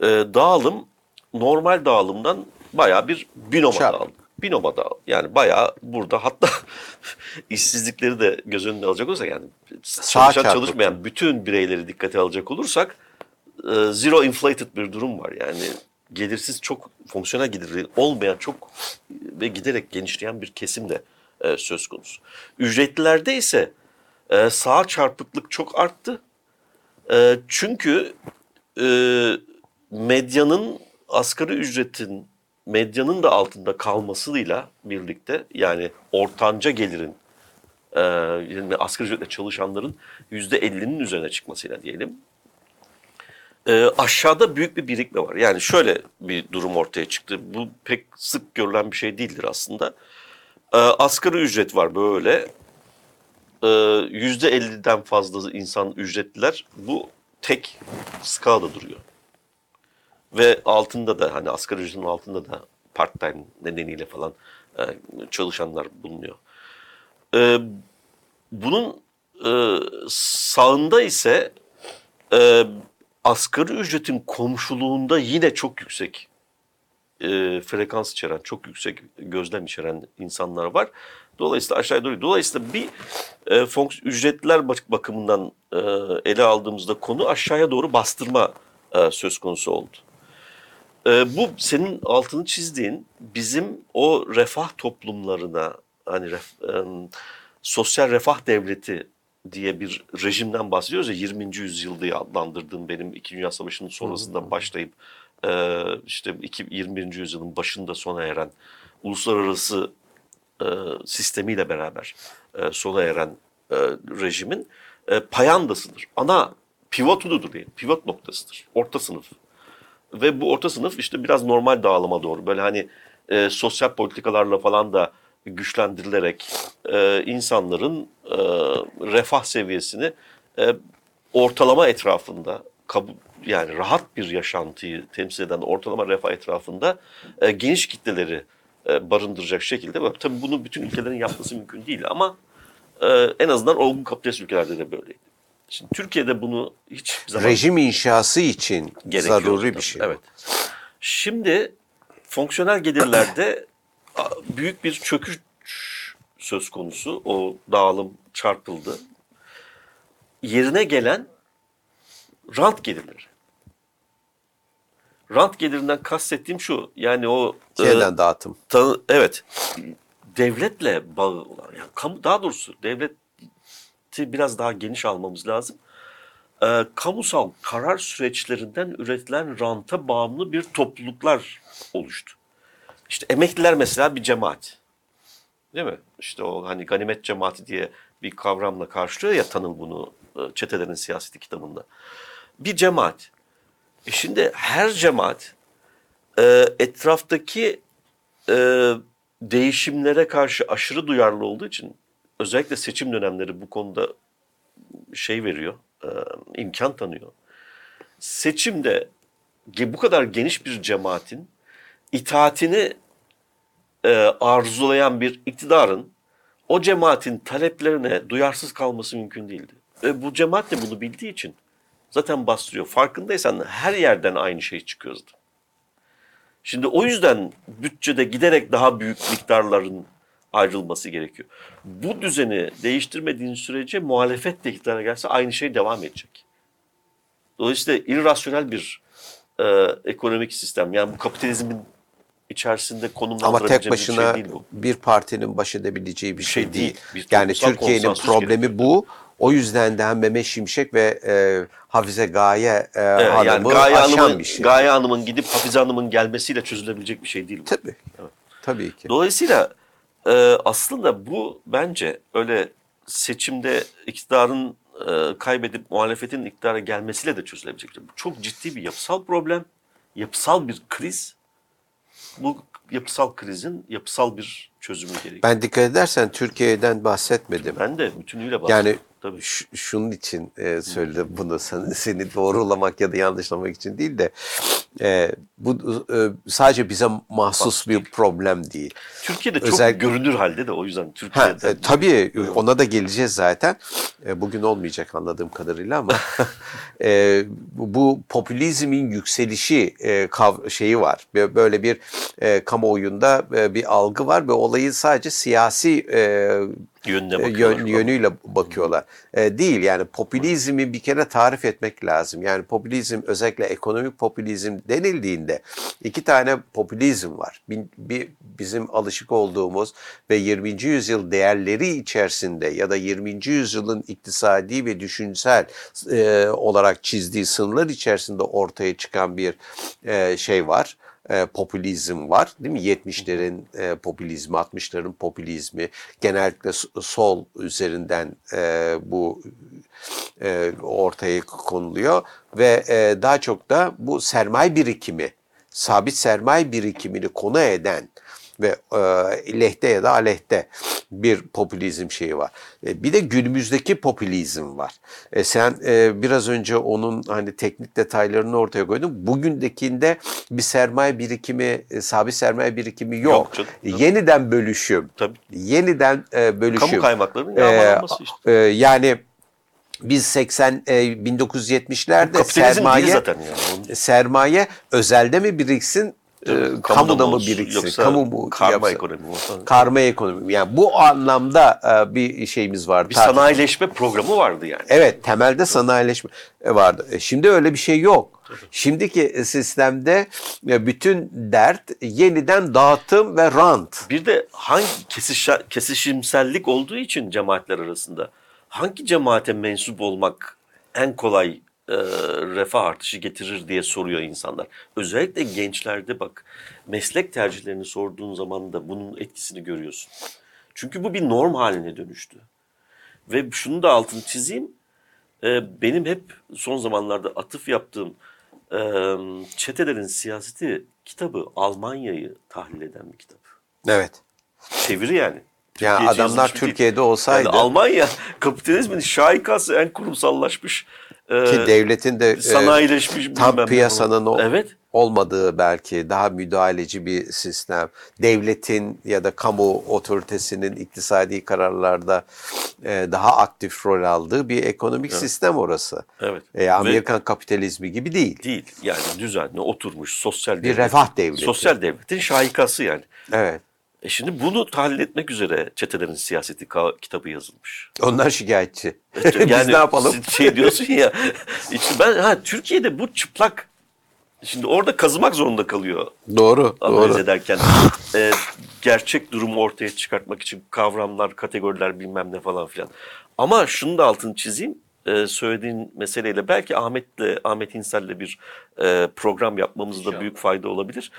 E, dağılım normal dağılımdan bayağı bir binoma Çarpı. dağılım. Binoma dağılım. Yani bayağı burada hatta işsizlikleri de göz önüne alacak olursak yani çalışan çalışmayan bütün bireyleri dikkate alacak olursak e, zero inflated bir durum var. Yani gelirsiz çok fonksiyonel geliri olmayan çok ve giderek genişleyen bir kesim de e, söz konusu. Ücretlilerde ise e, sağ çarpıklık çok arttı. E, çünkü e, medyanın asgari ücretin medyanın da altında kalmasıyla birlikte yani ortanca gelirin e, yani asgari ücretle çalışanların yüzde 50'nin üzerine çıkmasıyla diyelim e, aşağıda büyük bir birikme var. Yani şöyle bir durum ortaya çıktı. Bu pek sık görülen bir şey değildir aslında. E, asgari ücret var böyle. E, Yüzde 50'den fazla insan ücretliler bu tek skalada duruyor. Ve altında da hani asgari ücretin altında da part time nedeniyle falan e, çalışanlar bulunuyor. E, bunun e, sağında ise e, asgari ücretin komşuluğunda yine çok yüksek e, frekans içeren, çok yüksek gözlem içeren insanlar var. Dolayısıyla aşağıya doğru. Dolayısıyla bir e, fonks- ücretliler bak- bakımından e, ele aldığımızda konu aşağıya doğru bastırma e, söz konusu oldu. E, bu senin altını çizdiğin bizim o refah toplumlarına hani ref- e, sosyal refah devleti diye bir rejimden bahsediyoruz ya 20. yüzyıl diye adlandırdığım benim İkinci Dünya Savaşı'nın sonrasında başlayıp e, işte iki- 21. yüzyılın başında sona eren uluslararası e, sistemiyle beraber e, sona eren e, rejimin e, payandasıdır. Ana pivotudur diye, pivot noktasıdır. Orta sınıf. Ve bu orta sınıf işte biraz normal dağılıma doğru böyle hani e, sosyal politikalarla falan da güçlendirilerek e, insanların e, refah seviyesini e, ortalama etrafında kabul yani rahat bir yaşantıyı temsil eden ortalama refah etrafında e, geniş kitleleri e, barındıracak şekilde. Tabii bunu bütün ülkelerin yapması mümkün değil ama e, en azından olgun kapitalist ülkelerde de böyleydi. Şimdi Türkiye'de bunu hiç zaman Rejim inşası için gerekiyor. zaruri bir şey. Evet. Şimdi fonksiyonel gelirlerde büyük bir çöküş söz konusu. O dağılım çarpıldı. Yerine gelen rant gelirleri. Rant gelirinden kastettiğim şu. Yani o e, Yeniden dağıtım. tanı- evet devletle bağı olan yani kamu daha doğrusu devleti biraz daha geniş almamız lazım. Ee, kamusal karar süreçlerinden üretilen ranta bağımlı bir topluluklar oluştu. İşte emekliler mesela bir cemaat. Değil mi? İşte o hani ganimet cemaati diye bir kavramla karşılıyor ya Tanıl bunu e, çetelerin siyaseti kitabında. Bir cemaat. E şimdi her cemaat e, etraftaki e, değişimlere karşı aşırı duyarlı olduğu için özellikle seçim dönemleri bu konuda şey veriyor, e, imkan tanıyor. Seçimde bu kadar geniş bir cemaatin itaatini e, arzulayan bir iktidarın o cemaatin taleplerine duyarsız kalması mümkün değildi. Ve bu cemaat de bunu bildiği için zaten bastırıyor. Farkındaysan her yerden aynı şey çıkıyordu. Şimdi o yüzden bütçede giderek daha büyük miktarların ayrılması gerekiyor. Bu düzeni değiştirmediğin sürece muhalefet de iktidara gelse aynı şey devam edecek. Dolayısıyla irrasyonel bir e, ekonomik sistem. Yani bu kapitalizmin içerisinde Ama konumlandırabileceğimiz bir şey değil bu. bir partinin baş edebileceği bir şey, şey değil. değil. Yani Türkiye'nin problemi gerekiyor. bu. O yüzden de hem Mehmet Şimşek ve e, Hafize Gaye e, Evet, Hanım'ı yani Gaye aşan Hanım'ın, bir şey. Gaye Hanım'ın gidip Hafize Hanım'ın gelmesiyle çözülebilecek bir şey değil bu. Tabii. Tabii ki. Dolayısıyla e, aslında bu bence öyle seçimde iktidarın e, kaybedip muhalefetin iktidara gelmesiyle de çözülebilecek. bir şey. Bu çok ciddi bir yapısal problem, yapısal bir kriz. Bu yapısal krizin yapısal bir çözümü gerekiyor. Ben, Ben dikkat edersen Türkiye'den bahsetmedim. de bütünüyle bahsediyorum. Yani Tabii. ş- şunun için e, söyledim bunu seni, seni doğrulamak ya da yanlışlamak için değil de e, bu e, sadece bize mahsus bir problem değil. Türkiye'de çok özellikle- görünür halde de o yüzden Ha, Türkiye'de. e, tabii ona da geleceğiz zaten. E, bugün olmayacak anladığım kadarıyla ama e, bu, popülizmin yükselişi e, kav- şeyi var. Bö- Böyle bir e, kamuoyunda e, bir algı var ve olayı sadece siyasi e, Yönüne e, bakıyorlar. yön, yönüyle bakıyorlar. E, değil yani popülizmi bir kere tarif etmek lazım. Yani popülizm özellikle ekonomik popülizm denildiğinde iki tane popülizm var. Bir, bir bizim alışık olduğumuz ve 20. yüzyıl değerleri içerisinde ya da 20. yüzyılın iktisadi ve düşünsel e, olarak çizdiği sınırlar içerisinde ortaya çıkan bir e, şey var e, popülizm var değil mi? 70'lerin e, popülizmi, 60'ların popülizmi genellikle sol üzerinden e, bu e, ortaya konuluyor ve e, daha çok da bu sermaye birikimi, sabit sermaye birikimini konu eden ve e, lehte ya da aleyhte bir popülizm şeyi var. E, bir de günümüzdeki popülizm var. E, sen e, biraz önce onun hani teknik detaylarını ortaya koydun. Bugündekinde bir sermaye birikimi, e, sabit sermaye birikimi yok. Yok canım, yok. Yeniden bölüşüm. Tabii. Yeniden e, bölüşüm. Kamu kaymaklarının yağmalanması işte. e, yani biz 80 e, 1970'lerde Kapitalizm sermaye zaten yani. Sermaye özelde mi biriksin, e, kamuda mı biriksin? Yoksa Kamu mu karma yapsa? ekonomi mi. Karma ekonomi. Yani bu anlamda e, bir şeyimiz var. Bir sanayileşme programı vardı yani. Evet, temelde sanayileşme e, vardı. E, Şimdi öyle bir şey yok. Şimdiki sistemde bütün dert yeniden dağıtım ve rant. Bir de hangi kesişe- kesişimsellik olduğu için cemaatler arasında hangi cemaate mensup olmak en kolay e, refah artışı getirir diye soruyor insanlar. Özellikle gençlerde bak meslek tercihlerini sorduğun zaman da bunun etkisini görüyorsun. Çünkü bu bir norm haline dönüştü. Ve şunu da altını çizeyim. e, benim hep son zamanlarda atıf yaptığım e, Çetelerin Siyaseti kitabı Almanya'yı tahlil eden bir kitap. Evet. Çeviri yani. Yani Türkiye'ye adamlar. Türkiye'de olsaydı Yani Almanya kapitalizmin şaikası en kurumsallaşmış ki devletin de e, sanayileşmiş tam bilmem ne piyasanın o- Evet. olmadığı belki daha müdahaleci bir sistem. Devletin ya da kamu otoritesinin iktisadi kararlarda e, daha aktif rol aldığı bir ekonomik sistem orası. Evet. E, Amerikan kapitalizmi gibi değil. Değil. Yani düzenli oturmuş sosyal Bir devlet. refah devleti. Sosyal devletin şaikası yani. Evet. E şimdi bunu tahlil etmek üzere Çetelerin Siyaseti kitabı yazılmış. Onlar şikayetçi. Yani Biz ne yapalım? Şey diyorsun ya. işte ben ha Türkiye'de bu çıplak Şimdi orada kazımak zorunda kalıyor Doğru, analiz doğru. ederken. E, gerçek durumu ortaya çıkartmak için kavramlar, kategoriler bilmem ne falan filan. Ama şunu da altını çizeyim. E, söylediğin meseleyle belki Ahmet'le, Ahmet İnsel'le bir e, program yapmamızda büyük fayda olabilir.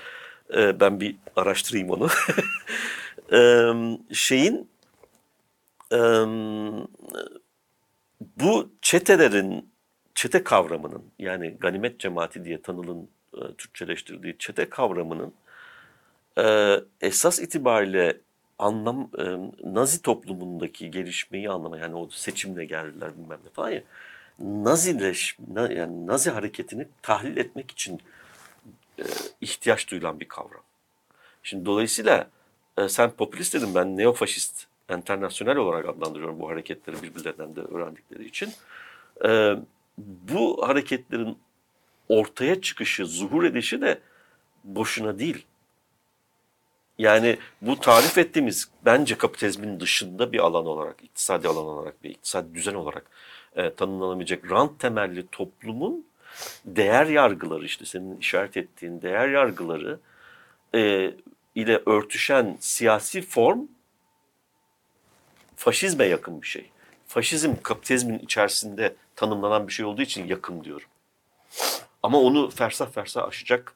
E, ben bir araştırayım onu. E, şeyin e, bu çetelerin, çete kavramının yani ganimet cemaati diye tanılın e, Türkçeleştirdiği çete kavramının e, esas itibariyle anlam e, Nazi toplumundaki gelişmeyi anlama yani o seçimle geldiler bilmem ne falan ya Nazileş na- yani Nazi hareketini tahlil etmek için e, ihtiyaç duyulan bir kavram. Şimdi dolayısıyla e, sen popülist dedin ben neofaşist internasyonel olarak adlandırıyorum bu hareketleri birbirlerinden de öğrendikleri için. E, bu hareketlerin ortaya çıkışı, zuhur edişi de boşuna değil. Yani bu tarif ettiğimiz bence kapitalizmin dışında bir alan olarak, iktisadi alan olarak, bir iktisadi düzen olarak e, tanımlanamayacak rant temelli toplumun değer yargıları işte senin işaret ettiğin değer yargıları e, ile örtüşen siyasi form faşizme yakın bir şey. Faşizm kapitalizmin içerisinde tanımlanan bir şey olduğu için yakın diyorum. Ama onu fersah fersah aşacak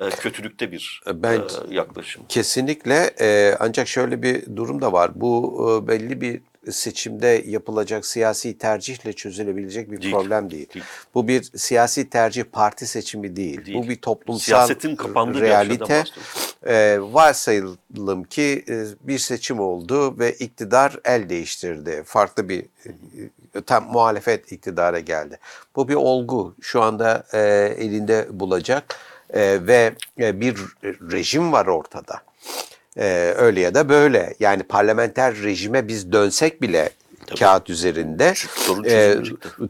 e, kötülükte bir Ben- e, yaklaşım. Kesinlikle e, ancak şöyle bir durum da var. Bu e, belli bir seçimde yapılacak siyasi tercihle çözülebilecek bir Değil. problem değil. Değil. Bu bir siyasi tercih parti seçimi değil. Değil. Bu bir toplumsal Siyasetin kapandığı bir realite. E, varsayalım ki e, bir seçim oldu ve iktidar el değiştirdi. Farklı bir e, tam muhalefet iktidara geldi. Bu bir olgu. Şu anda e, elinde bulacak E, ve e, bir rejim var ortada. E, öyle ya da böyle. Yani parlamenter rejime biz dönsek bile kağıt üzerinde e,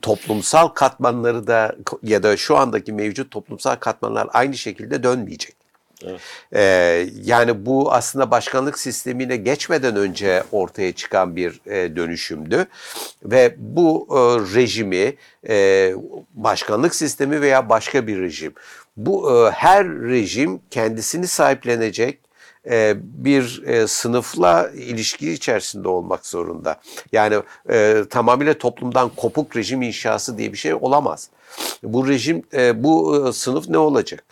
toplumsal katmanları da ya da şu andaki mevcut toplumsal katmanlar aynı şekilde dönmeyecek. Evet. Ee, yani bu aslında başkanlık sistemine geçmeden önce ortaya çıkan bir e, dönüşümdü ve bu e, rejimi e, başkanlık sistemi veya başka bir rejim bu e, her rejim kendisini sahiplenecek e, bir e, sınıfla ilişki içerisinde olmak zorunda. Yani e, tamamıyla toplumdan kopuk rejim inşası diye bir şey olamaz. Bu rejim, e, bu e, sınıf ne olacak?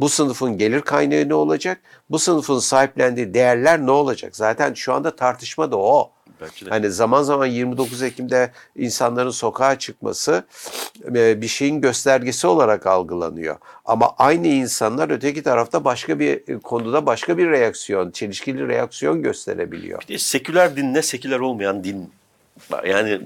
Bu sınıfın gelir kaynağı ne olacak? Bu sınıfın sahiplendiği değerler ne olacak? Zaten şu anda tartışma da o. Belki de. Hani zaman zaman 29 Ekim'de insanların sokağa çıkması e, bir şeyin göstergesi olarak algılanıyor. Ama aynı insanlar öteki tarafta başka bir konuda başka bir reaksiyon, çelişkili reaksiyon gösterebiliyor. Bir de seküler dinle seküler olmayan din. Yani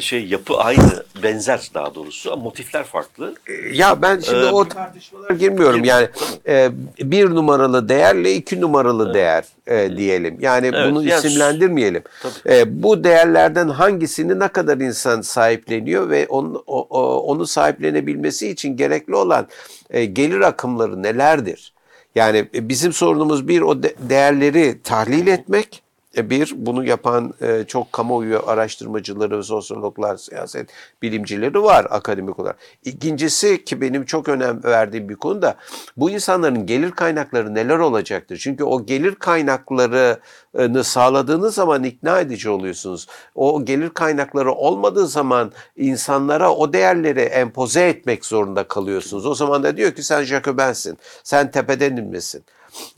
şey yapı aynı, benzer daha doğrusu ama motifler farklı. Ya ben şimdi Ee, o tartışmalara girmiyorum. Yani e, bir numaralı değerle iki numaralı değer e, diyelim. Yani Evet, bunu yani- isimlendirmeyelim. Tabii. E, bu değerlerden hangisini ne kadar insan sahipleniyor ve onu, o- o- onu sahiplenebilmesi için gerekli olan e, gelir akımları nelerdir? Yani e, bizim sorunumuz bir o de- değerleri tahlil etmek. E, Bir, bunu yapan e, çok kamuoyu araştırmacıları, sosyologlar, siyaset bilimcileri var akademik olarak. İkincisi ki benim çok önem verdiğim bir konu da bu insanların gelir kaynakları neler olacaktır? Çünkü o gelir kaynaklarını sağladığınız zaman ikna edici oluyorsunuz. O gelir kaynakları olmadığı zaman insanlara o değerleri empoze etmek zorunda kalıyorsunuz. O zaman da diyor ki sen Jacobensin, sen tepeden inmesin.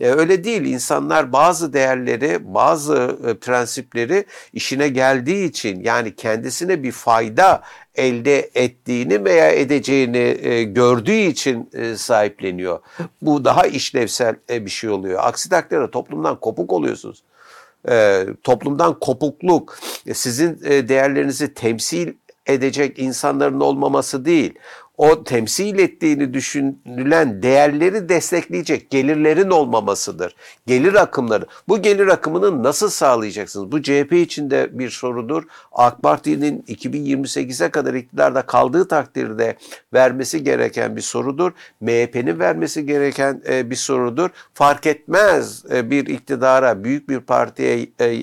E, öyle değil. İnsanlar bazı değerleri, bazı e, prensipleri işine geldiği için yani kendisine bir fayda elde ettiğini veya edeceğini e, gördüğü için e, sahipleniyor. Bu daha işlevsel e, bir şey oluyor. Aksi takdirde toplumdan kopuk oluyorsunuz. E, toplumdan kopukluk e, sizin e, değerlerinizi temsil edecek insanların olmaması değil. O temsil ettiğini düşünülen değerleri destekleyecek gelirlerin olmamasıdır. Gelir akımları. Bu gelir akımını nasıl sağlayacaksınız? Bu CHP için de bir sorudur. AK Parti'nin 2028'e kadar iktidarda kaldığı takdirde vermesi gereken bir sorudur. MHP'nin vermesi gereken e, bir sorudur. Fark etmez e, bir iktidara, büyük bir partiye e,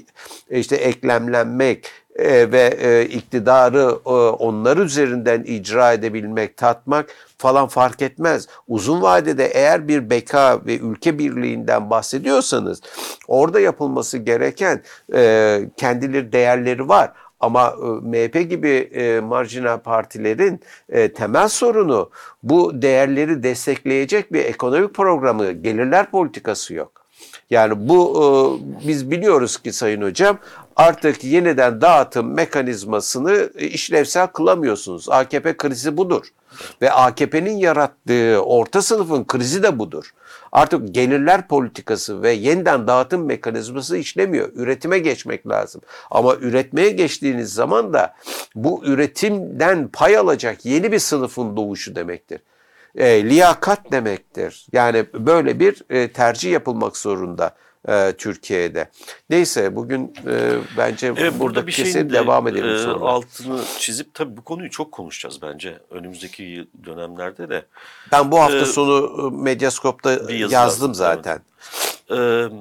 işte eklemlenmek, e, ve e, iktidarı e, onlar üzerinden icra edebilmek, tatmak falan fark etmez. Uzun vadede eğer bir beka ve ülke birliğinden bahsediyorsanız orada yapılması gereken kendileri değerleri var. Ama MHP gibi marjinal partilerin temel sorunu bu değerleri destekleyecek bir ekonomik programı, gelirler politikası yok. Yani bu biz biliyoruz ki Sayın Hocam artık yeniden dağıtım mekanizmasını e, işlevsel kılamıyorsunuz. AKP krizi budur. Ve AKP'nin yarattığı orta sınıfın krizi de budur. Artık gelirler politikası ve yeniden dağıtım mekanizması işlemiyor. Üretime geçmek lazım. Ama üretmeye geçtiğiniz zaman da bu üretimden pay alacak yeni bir sınıfın doğuşu demektir e, liyakat demektir. Yani böyle bir e, tercih yapılmak zorunda e, Türkiye'de. Neyse bugün e, bence Evet, burada bir kesin de, devam edelim e, sonra. Altını çizip tabii bu konuyu çok konuşacağız bence önümüzdeki dönemlerde de. ben bu hafta e, sonu e, Medyaskop'ta bir yazı yazdım yazdım, zaten. E,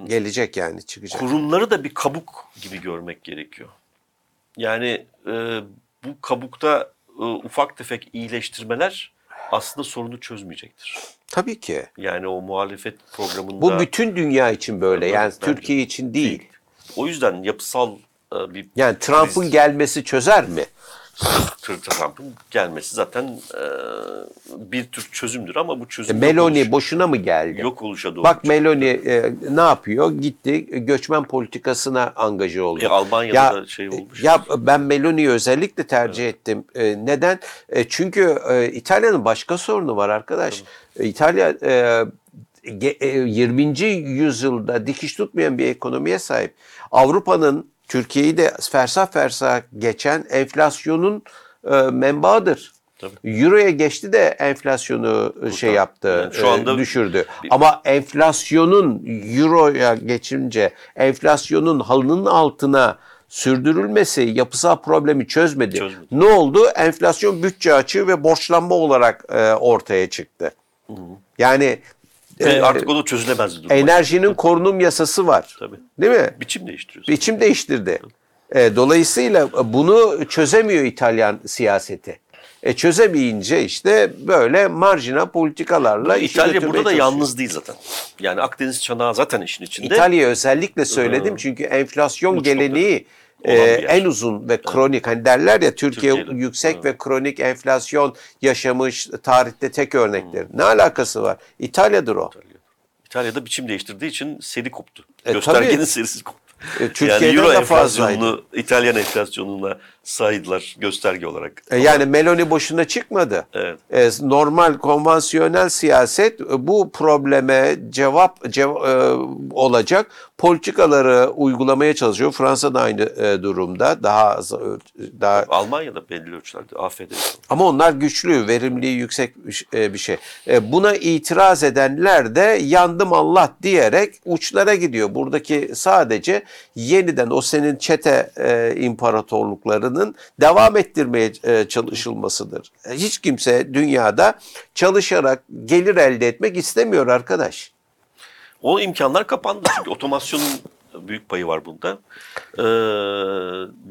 Gelecek yani çıkacak. kurumları da bir kabuk gibi görmek gerekiyor. Yani e, bu kabukta e, ufak tefek iyileştirmeler aslında sorunu çözmeyecektir. Tabii ki. Yani o muhalefet programında Bu bütün dünya için böyle. Yani bence. Türkiye için değil. o yüzden yapısal e, bir Yani Trump'ın gelmesi çözer mi? Trump'ın gelmesi zaten e, bir tür çözümdür ama bu E, çözüm yok Meloni oluş- boşuna mı geldi? yok oluşa doğru. Bak Meloni e, ne yapıyor? Gitti e, göçmen politikasına angaje oldu. E, Almanya'da Ya- da şey olmuş. Ya ben Meloni'yi özellikle tercih ettim. E, neden? E, çünkü e, İtalya'nın başka sorunu var arkadaş. E, İtalya e, ge- e, 20. yüzyılda dikiş tutmayan bir ekonomiye sahip. Avrupa'nın Türkiye'yi de fersah fersah geçen enflasyonun e, menbaıdır. Tabii. Euro'ya geçti de enflasyonu e, şey yaptı, Yani şu e, anda düşürdü. bir- Ama enflasyonun Euro'ya geçince enflasyonun halının altına sürdürülmesi yapısal problemi çözmedi. Çözmedi. Ne oldu? Enflasyon bütçe açığı ve borçlanma olarak e, ortaya çıktı. Yani Ve e, artık o da çözülemez durum. enerjinin korunum yasası var. Tabii. Değil mi? Biçim değiştiriyorsun. Biçim değiştirdi. E, dolayısıyla bunu çözemiyor İtalyan siyaseti. E çözemeyince işte böyle marjinal politikalarla işi İtalya burada da yalnız değil zaten. Yani Akdeniz çanağı zaten işin içinde. İtalya'yı özellikle söyledim çünkü enflasyon mutfakta. geleneği e, en uzun ve kronik hani derler ya Türkiye Türkiye'yle. yüksek Evet. ve kronik enflasyon yaşamış tarihte tek örnektir. Ne alakası var? İtalya'dır o. İtalya'da biçim değiştirdiği için seri koptu. E, Göstergenin tabii. serisi koptu. E, Türkiye'de yani Euro de enflasyonunu İtalyan enflasyonuna saydılar gösterge olarak. E, Yani Meloni boşuna çıkmadı. Evet. E, normal konvansiyonel siyaset e, bu probleme cevap cev- e, olacak politikaları uygulamaya çalışıyor. Fransa da aynı e, durumda. Daha ö- daha Almanya'da belli ölçülerde AFD. ama onlar güçlü, verimliliği yüksek bir e, bir şey. E, Buna itiraz edenler de yandım Allah diyerek uçlara gidiyor. Buradaki sadece yeniden o senin çete e, imparatorluklarının devam ettirmeye e, çalışılmasıdır. E, Hiç kimse dünyada çalışarak gelir elde etmek istemiyor arkadaş. O imkanlar kapandı çünkü otomasyonun büyük payı var bunda. Ee,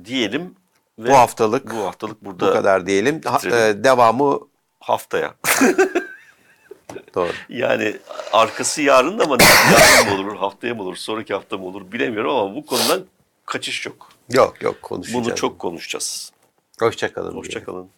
diyelim ve Bu haftalık bu haftalık bu burada kadar diyelim. Ha- e, devamı haftaya. doğru. Yani arkası yarın ama yarın mı olur, haftaya mı olur, sonraki hafta mı olur bilemiyorum ama bu konudan kaçış yok. Yok yok konuşacağız. Bunu çok konuşacağız. Hoşça kalın. diyelim. Hoşçakalın.